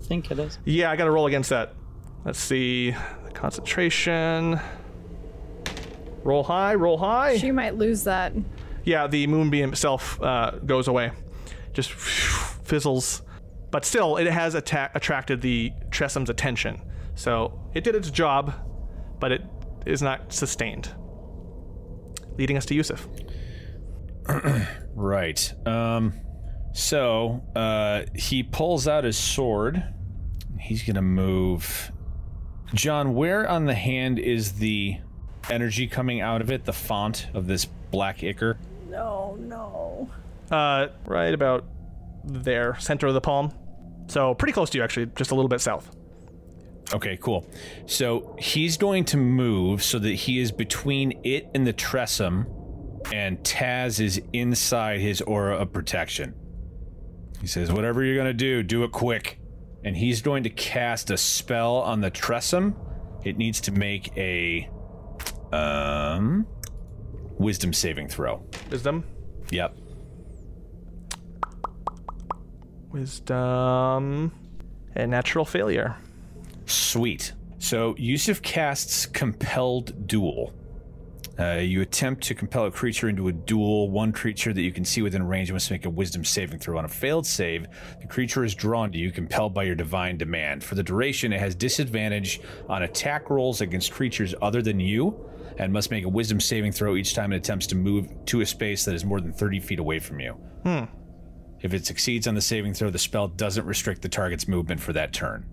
I think it is. Yeah, I got to roll against that. Let's see. the Concentration. Roll high, roll high. She might lose that. Yeah, the moonbeam itself uh, goes away. Just fizzles. But still, it has atta- attracted the Tressym's attention. So it did its job, but it is not sustained. Leading us to Yusuf. Right. Um, so uh, he pulls out his sword. He's gonna move. John, where on the hand is the energy coming out of it? The font of this black ichor. No, no. Uh, right about there, center of the palm. So pretty close to you, actually, just a little bit south. Okay, cool. So he's going to move so that he is between it and the Tressym, and Taz is inside his aura of protection. He says, Whatever you're going to do, do it quick. And he's going to cast a spell on the Tressym. It needs to make a um wisdom saving throw. Wisdom. Yep. Wisdom. A natural failure. Sweet. So Yusuf casts Compelled Duel. Uh, you attempt to compel a creature into a duel. One creature that you can see within range must make a wisdom saving throw. On a failed save, the creature is drawn to you, compelled by your divine demand. For the duration, it has disadvantage on attack rolls against creatures other than you, and must make a wisdom saving throw each time it attempts to move to a space that is more than 30 feet away from you. If it succeeds on the saving throw, the spell doesn't restrict the target's movement for that turn.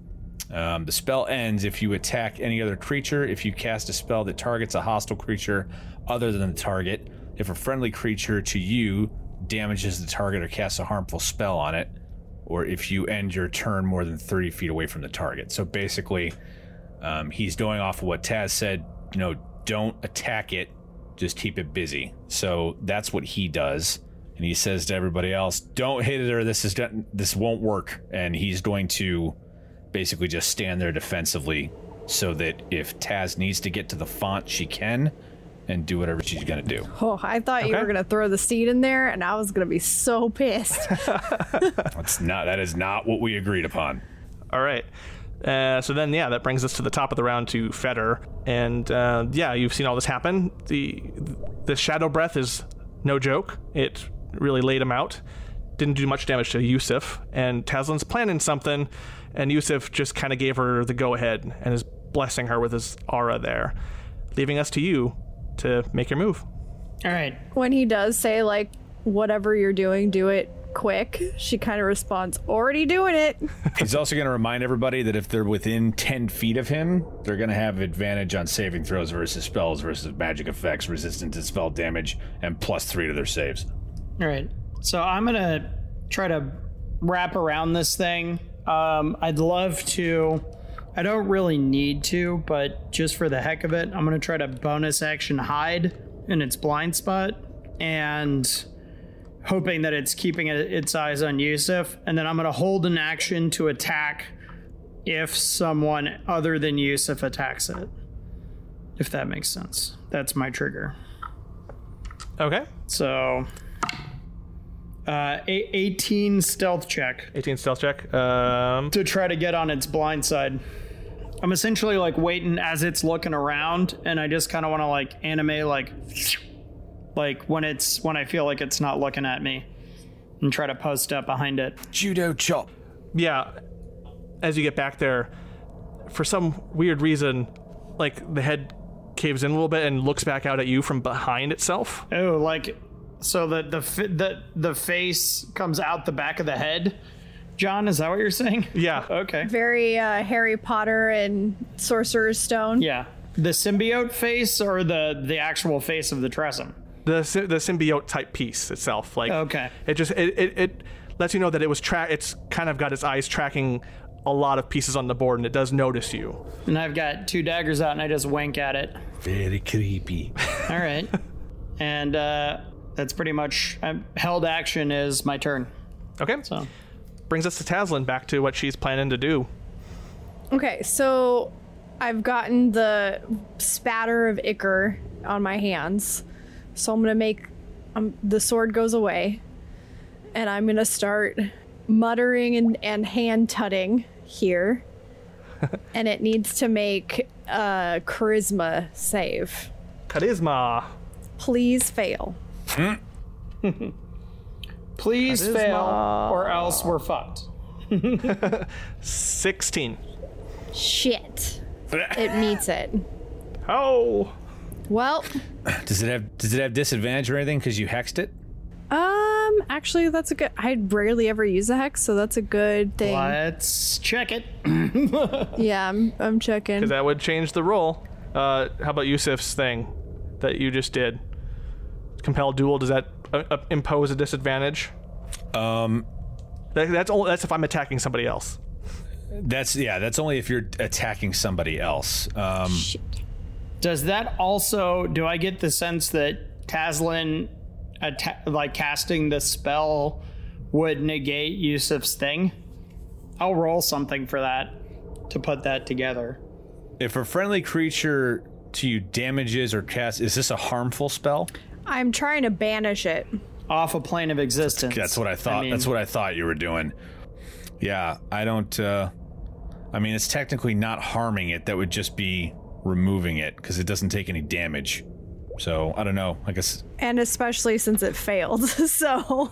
Um, the spell ends if you attack any other creature, if you cast a spell that targets a hostile creature other than the target, if a friendly creature to you damages the target or casts a harmful spell on it, or if you end your turn more than 30 feet away from the target. So basically, um, he's going off of what Taz said, you know, don't attack it, just keep it busy. So that's what he does. And he says to everybody else, don't hit it or this is this won't work. And he's going to basically just stand there defensively so that if Taz needs to get to the font, she can and do whatever she's going to do. [LAUGHS] Oh, I thought you were gonna throw the seed in there, and I was gonna be so pissed. [LAUGHS] That's not that is not what we agreed upon. All right. Uh, so then, yeah, that brings us to the top of the round to Feder, and uh, yeah, you've seen all this happen. the The shadow breath is no joke. It really laid him out. Didn't do much damage to Yusuf, and Taslin's planning something, and Yusuf just kind of gave her the go ahead and is blessing her with his aura there, leaving us to you to make your move. All right. when he does say like, "Whatever you're doing, do it quick," she kind of responds, "Already doing it." [LAUGHS] He's also going to remind everybody that if they're within 10 feet of him, they're going to have advantage on saving throws versus spells versus magic effects, resistant to spell damage, and plus three to their saves. All right. So I'm gonna try to wrap around this thing. Um, I'd love to. I don't really need to, but just for the heck of it, I'm gonna try to bonus action hide in its blind spot, and hoping that it's keeping it, its eyes on Yusuf, and then I'm gonna hold an action to attack if someone other than Yusuf attacks it. If that makes sense. That's my trigger. Okay. So, uh, a- 18 stealth check 18 stealth check. Um, to try to get on its blind side. I'm essentially like waiting as it's looking around, and I just kind of want to like animate like, like when it's when I feel like it's not looking at me, and try to post up behind it. Judo chop. yeah, as you get back there, for some weird reason, like the head caves in a little bit and looks back out at you from behind itself. Oh, like so that the fi- the the face comes out the back of the head. John, is that what you're saying? Yeah. Okay. Very uh, Harry Potter and Sorcerer's Stone. Yeah. The symbiote face or the the actual face of the Tressym? The the symbiote type piece itself, like Okay. it just it, it, it lets you know that it was tra- It's kind of got its eyes tracking a lot of pieces on the board, and it does notice you. And I've got two daggers out and I just wink at it. Very creepy. All right. [LAUGHS] and uh that's pretty much um, held action is my turn. Okay. So Brings us to Taslin, back to what she's planning to do. Okay, so I've gotten the spatter of ichor on my hands. So I'm gonna make um, the sword goes away, and I'm gonna start muttering and, and hand tutting here. [LAUGHS] and it needs to make a charisma save. Charisma. Please fail. Please Charisma. fail or else we're fucked. [LAUGHS] 16. Shit. [LAUGHS] It meets it. Oh. Well, [CLEARS THROAT] Does it have Does it have disadvantage or anything because you hexed it? um, actually, that's a good. I'd rarely ever use a hex, so that's a good thing. Let's check it. [LAUGHS] Yeah, I'm, I'm checking. Because that would change the roll. Uh, how about Yusuf's thing that you just did? Compel duel, does that uh, uh, impose a disadvantage? Um, That, that's, only, that's if I'm attacking somebody else. that's yeah. That's only if you're attacking somebody else. Um, Does that also do I get the sense that Taslin atta- like casting the spell would negate Yusuf's thing? I'll roll something for that to put that together. if a friendly creature to you damages or casts, is this a harmful spell? I'm trying to banish it. Off a plane of existence. That's what I thought. mean- That's what I thought you were doing. Yeah, I don't. uh I mean, it's technically not harming it. That would just be removing it because it doesn't take any damage. So I don't know. I guess And especially since it failed. [LAUGHS] so,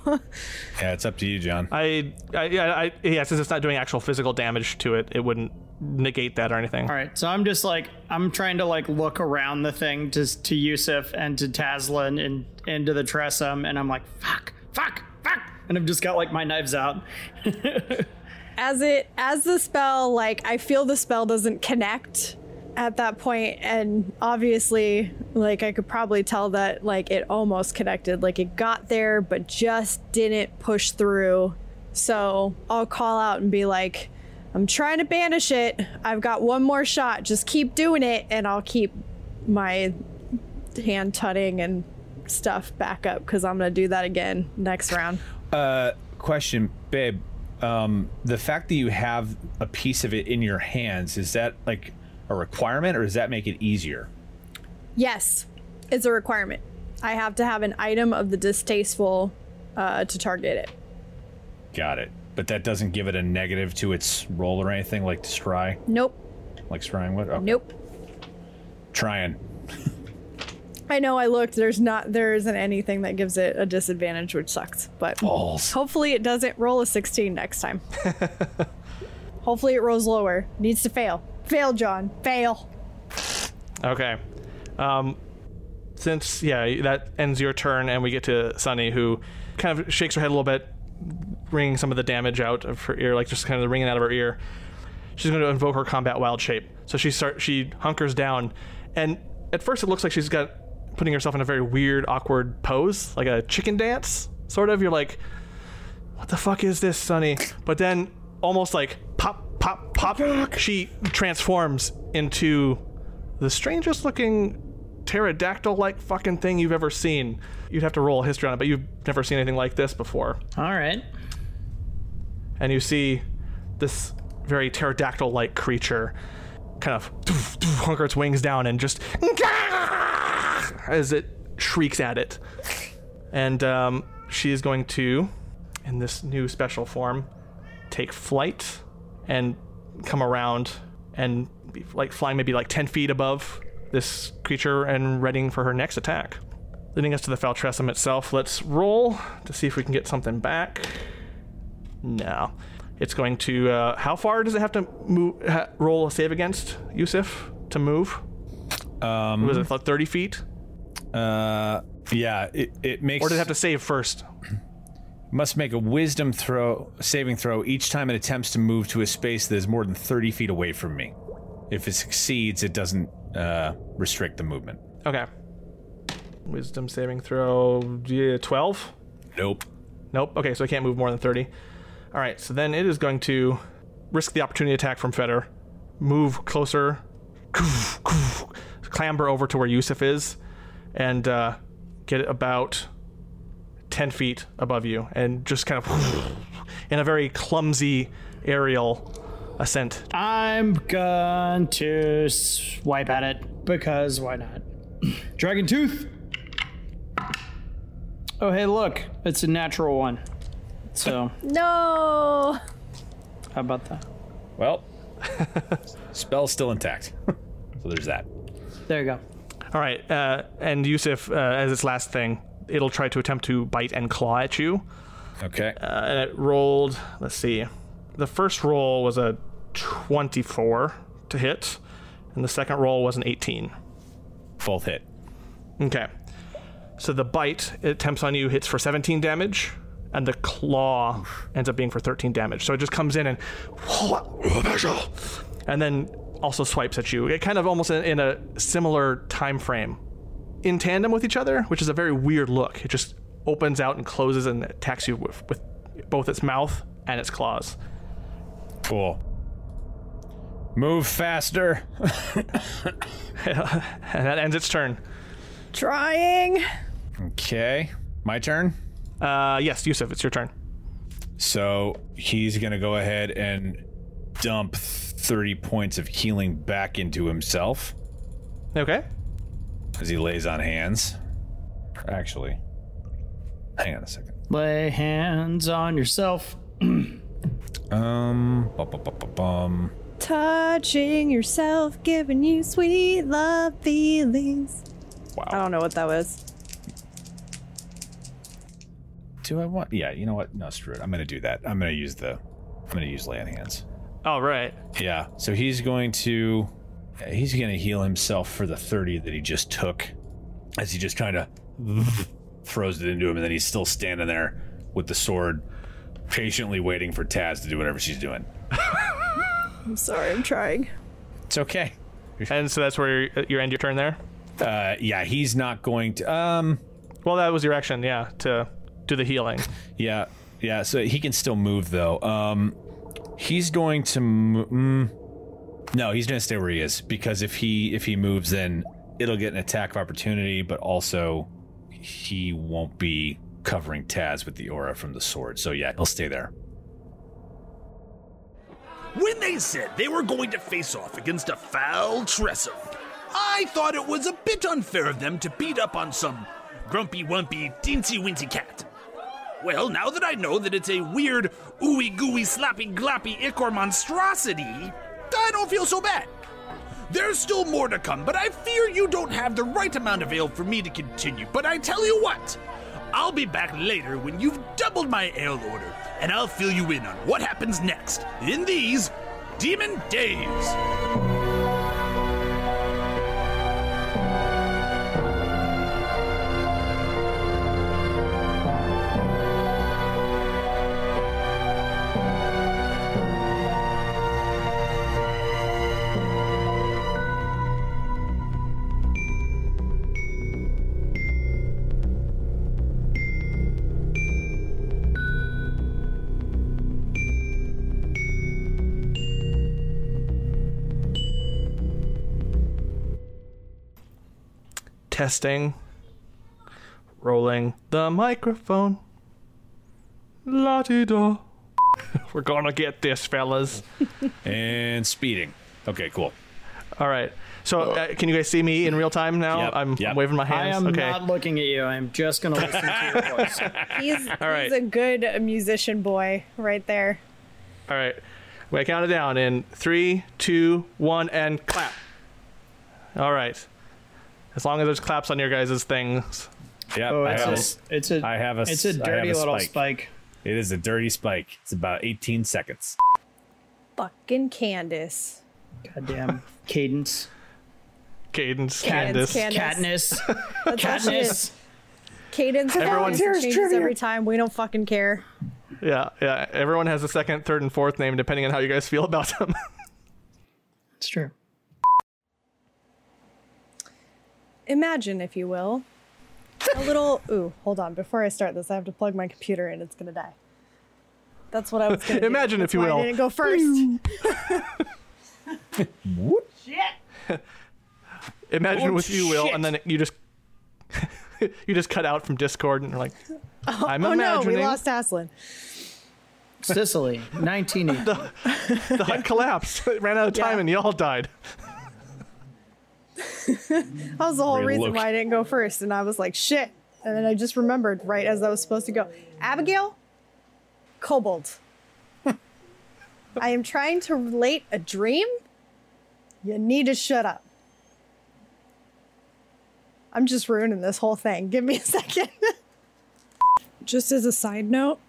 yeah, it's up to you, John. I, I, yeah, I, yeah, since it's not doing actual physical damage to it, it wouldn't negate that or anything. All right, so I'm just like I'm trying to like look around the thing to to Yusuf and to Taslin and into the Tressym, and I'm like fuck, fuck, fuck, and I've just got like my knives out. [LAUGHS] as it as the spell like I feel the spell doesn't connect at that point and obviously like I could probably tell that like it almost connected like it got there but just didn't push through. So, I'll call out and be like I'm trying to banish it. I've got one more shot. Just keep doing it and I'll keep my hand tutting and stuff back up cuz I'm going to do that again next round. Uh, question, babe. Um, the fact that you have a piece of it in your hands is that like a requirement, or does that make it easier? Yes, it's a requirement. I have to have an item of the distasteful uh, to target it. Got it. But that doesn't give it a negative to its roll or anything, like to scry, Nope, like scrying would. Okay. nope. Trying. I know I looked. There's not. There isn't anything that gives it a disadvantage, which sucks. But Balls. hopefully it doesn't roll a 16 next time. [LAUGHS] hopefully it rolls lower. Needs to fail. Fail, John. Fail. Okay. Um, since yeah, that ends your turn, and we get to Sunny, who kind of shakes her head a little bit, wringing some of the damage out of her ear, like just kind of the ringing out of her ear. She's going to invoke her combat wild shape. So she start she hunkers down, and at first it looks like she's got putting herself in a very weird, awkward pose, like a chicken dance, sort of. You're like, what the fuck is this, Sunny? But then almost like pop, pop, pop, she transforms into the strangest looking pterodactyl like fucking thing you've ever seen. You'd have to roll a history on it, but you've never seen anything like this before. All right, And you see this very pterodactyl like creature kind of hunker its wings down and just [LAUGHS] as it shrieks at it. And um, she is going to, in this new special form, take flight and come around and be like flying maybe like 10 feet above this creature and readying for her next attack. Leading us to the Faltressum itself, let's roll to see if we can get something back. No. It's going to. Uh, how far does it have to move? Ha, roll a save against Yusuf to move? Um, was it like 30 feet? Uh, yeah, it, it makes. Or does it have to save first? [CLEARS THROAT] must make a wisdom throw, saving throw each time it attempts to move to a space that is more than 30 feet away from me. If it succeeds, it doesn't uh, restrict the movement. Okay. Wisdom saving throw yeah, 12? Nope. Nope. Okay, so I can't move more than 30. All right, so then it is going to risk the opportunity attack from Feder, move closer, clamber over to where Yusuf is, and uh, get about 10 feet above you, and just kind of in a very clumsy aerial ascent. I'm going to swipe at it because why not? [CLEARS THROAT] Dragon Tooth! Oh, hey, look, it's a natural one. So, [LAUGHS] No. how about that? Well, [LAUGHS] spell's still intact. so there's that. There you go. All right, uh, and Yusuf, uh, as its last thing, it'll try to attempt to bite and claw at you. Okay. Uh, and it rolled, let's see, the first roll was a 24 to hit, and the second roll was an 18. Both hit. Okay. So the bite it attempts on you hits for 17 damage, and the claw ends up being for 13 damage. So it just comes in and and then also swipes at you. It kind of almost in, in a similar time frame, in tandem with each other, which is a very weird look. It just opens out and closes and attacks you with, with both its mouth and its claws. Cool. Move faster. And [LAUGHS] [LAUGHS] that ends its turn. Trying. Okay. My turn. Uh, yes, Yusuf, it's your turn. So he's going to go ahead and dump 30 points of healing back into himself Okay. as he lays on hands. Actually, hang on a second. Lay hands on yourself. [CLEARS THROAT] Um, bum, bum, bum, bum, bum. Touching yourself, giving you sweet love feelings. Wow. I don't know what that was. Do I want? Yeah, you know what? No, screw it. I'm going to do that. I'm going to use the. I'm going to use land hands. All right. Yeah. So he's going to. He's going to heal himself for the 30 that he just took, as he just kind of throws it into him, and then he's still standing there with the sword, patiently waiting for Taz to do whatever she's doing. [LAUGHS] I'm sorry, I'm trying. It's okay. And so that's where you you end your turn there. Uh, yeah, he's not going to. Um, Well, that was your action, yeah, to do the healing. yeah, yeah. So he can still move though. Um, he's going to. Mo- mm, no, he's going to stay where he is because if he if he moves, then it'll get an attack of opportunity, but also he won't be covering Taz with the aura from the sword. So yeah, he'll stay there. When they said they were going to face off against a foul Tressym, I thought it was a bit unfair of them to beat up on some grumpy wumpy teensy wincy cat. Well, now that I know that it's a weird, ooey gooey slappy glappy ichor monstrosity, I don't feel so bad. There's still more to come, but I fear you don't have the right amount of ale for me to continue. But I tell you what, I'll be back later when you've doubled my ale order, and I'll fill you in on what happens next in these Demon Days. Testing. Rolling the microphone. La di da. [LAUGHS] We're gonna get this, fellas. [LAUGHS] And speeding. Okay, cool. All right. So, uh, can you guys see me in real time now? Yep, I'm yep. waving my hands. I am okay. not looking at you. I'm just going to listen to your [LAUGHS] voice. He's, right. he's a good musician boy right there. All right. We count it down in three, two, one, and clap. All right. As long as there's claps on your guys' things. Yeah, Oh, it's have, a, a, it's a, I have a it's a s- I dirty a little spike. spike. It is a dirty spike. It's about 18 seconds. Fucking Candace. Goddamn cadence, Cadence, Cadence, Candace. Candace. Katniss, [LAUGHS] That's all she is. Katniss. Cadence Everyone- Everyone changes every time. We don't fucking care. Yeah, yeah. Everyone has a second, third, and fourth name depending on how you guys feel about them. [LAUGHS] It's true. Imagine, if you will, a little. [LAUGHS] Ooh, hold on. Before I start this, I have to plug my computer in. It's gonna die. That's what I was gonna [LAUGHS] do. Imagine, That's if you why will. I didn't go [LAUGHS] first. What? Imagine Oh, with you, Will, and then you just you just cut out from Discord and you're like, oh, I'm Oh no, imagining we lost Aslan. Sicily, 1980. the hut collapsed. It ran out of time Yeah. and y'all died. Mm-hmm. [LAUGHS] That was the whole Very reason low- why I didn't go first, and I was like, shit. And then I just remembered right as I was supposed to go. Abigail, Kobold. [LAUGHS] I am trying to relate a dream. You need to shut up. I'm just ruining this whole thing. Give me a [LAUGHS] second. just as a side note,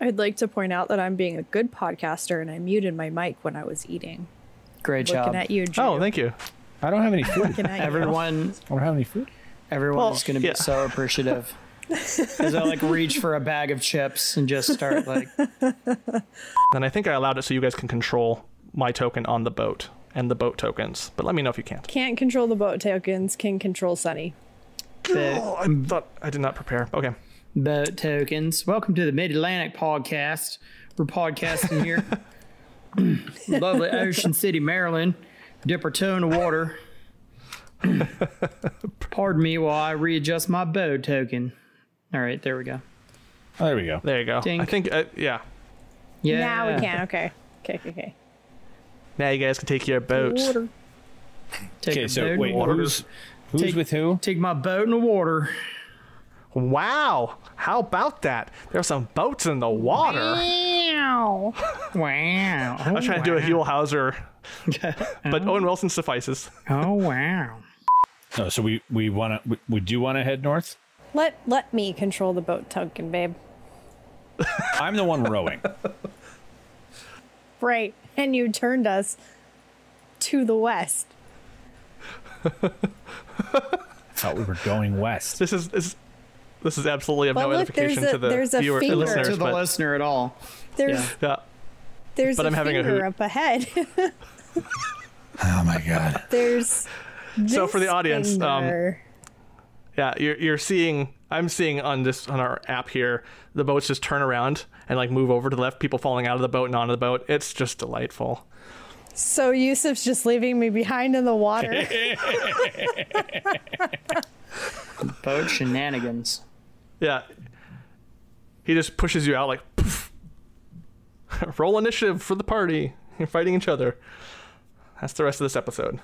I'd like to point out that I'm being a good podcaster and I muted my mic when I was eating. Great Looking job. at you, oh, Drew. Oh, thank you. I don't have any food. Looking at you. Everyone, I don't have any food. everyone Well, is going to be yeah. so appreciative. As I like reach for a bag of chips and just start like, [LAUGHS] Then I think I allowed it so you guys can control my token on the boat and the boat tokens. But let me know if you can't. Can't control the boat tokens, can control Sunny. the Oh, I thought I did not prepare. Okay. boat tokens. Welcome to the Mid Atlantic podcast. We're podcasting here. [LAUGHS] Lovely Ocean City, Maryland. Dip our toe in the water. [LAUGHS] Pardon me while I readjust my bow token. All right, there we go. There we go. There you go. Dink. I think, uh, yeah. Yeah. Now we can. Okay. Okay. Okay. Okay. Now you guys can take your boats. Water. Take Okay, a boat so in wait, water. who's who's Take- with who? Take my boat in the water. Wow. How about that? There's some boats in the water. Wow. Wow. [LAUGHS] I was trying to do a Huell Howser, [LAUGHS] but oh. Owen Wilson suffices. [LAUGHS] Oh, wow. No, so we we want to we, we do want to head north. Let let me control the boat token, babe. [LAUGHS] I'm the one rowing. Right. And you turned us to the west. Thought we were going west. This is this, is this is absolutely of But no look, there's edification a- to the there's a viewers finger. and To the But, listener at all. There's Yeah. Yeah. there's But a I'm having a hoot. up ahead. [LAUGHS] Oh my god. there's So for the this audience, um. Yeah, you're you're seeing. I'm seeing on this on our app here, the boats just turn around and like move over to the left. People falling out of the boat and onto the boat. It's just delightful. so Yusuf's just leaving me behind in the water. [LAUGHS] Boat shenanigans. Yeah, he just pushes you out like. [LAUGHS] Roll initiative for the party. You're fighting each other. That's the rest of this episode.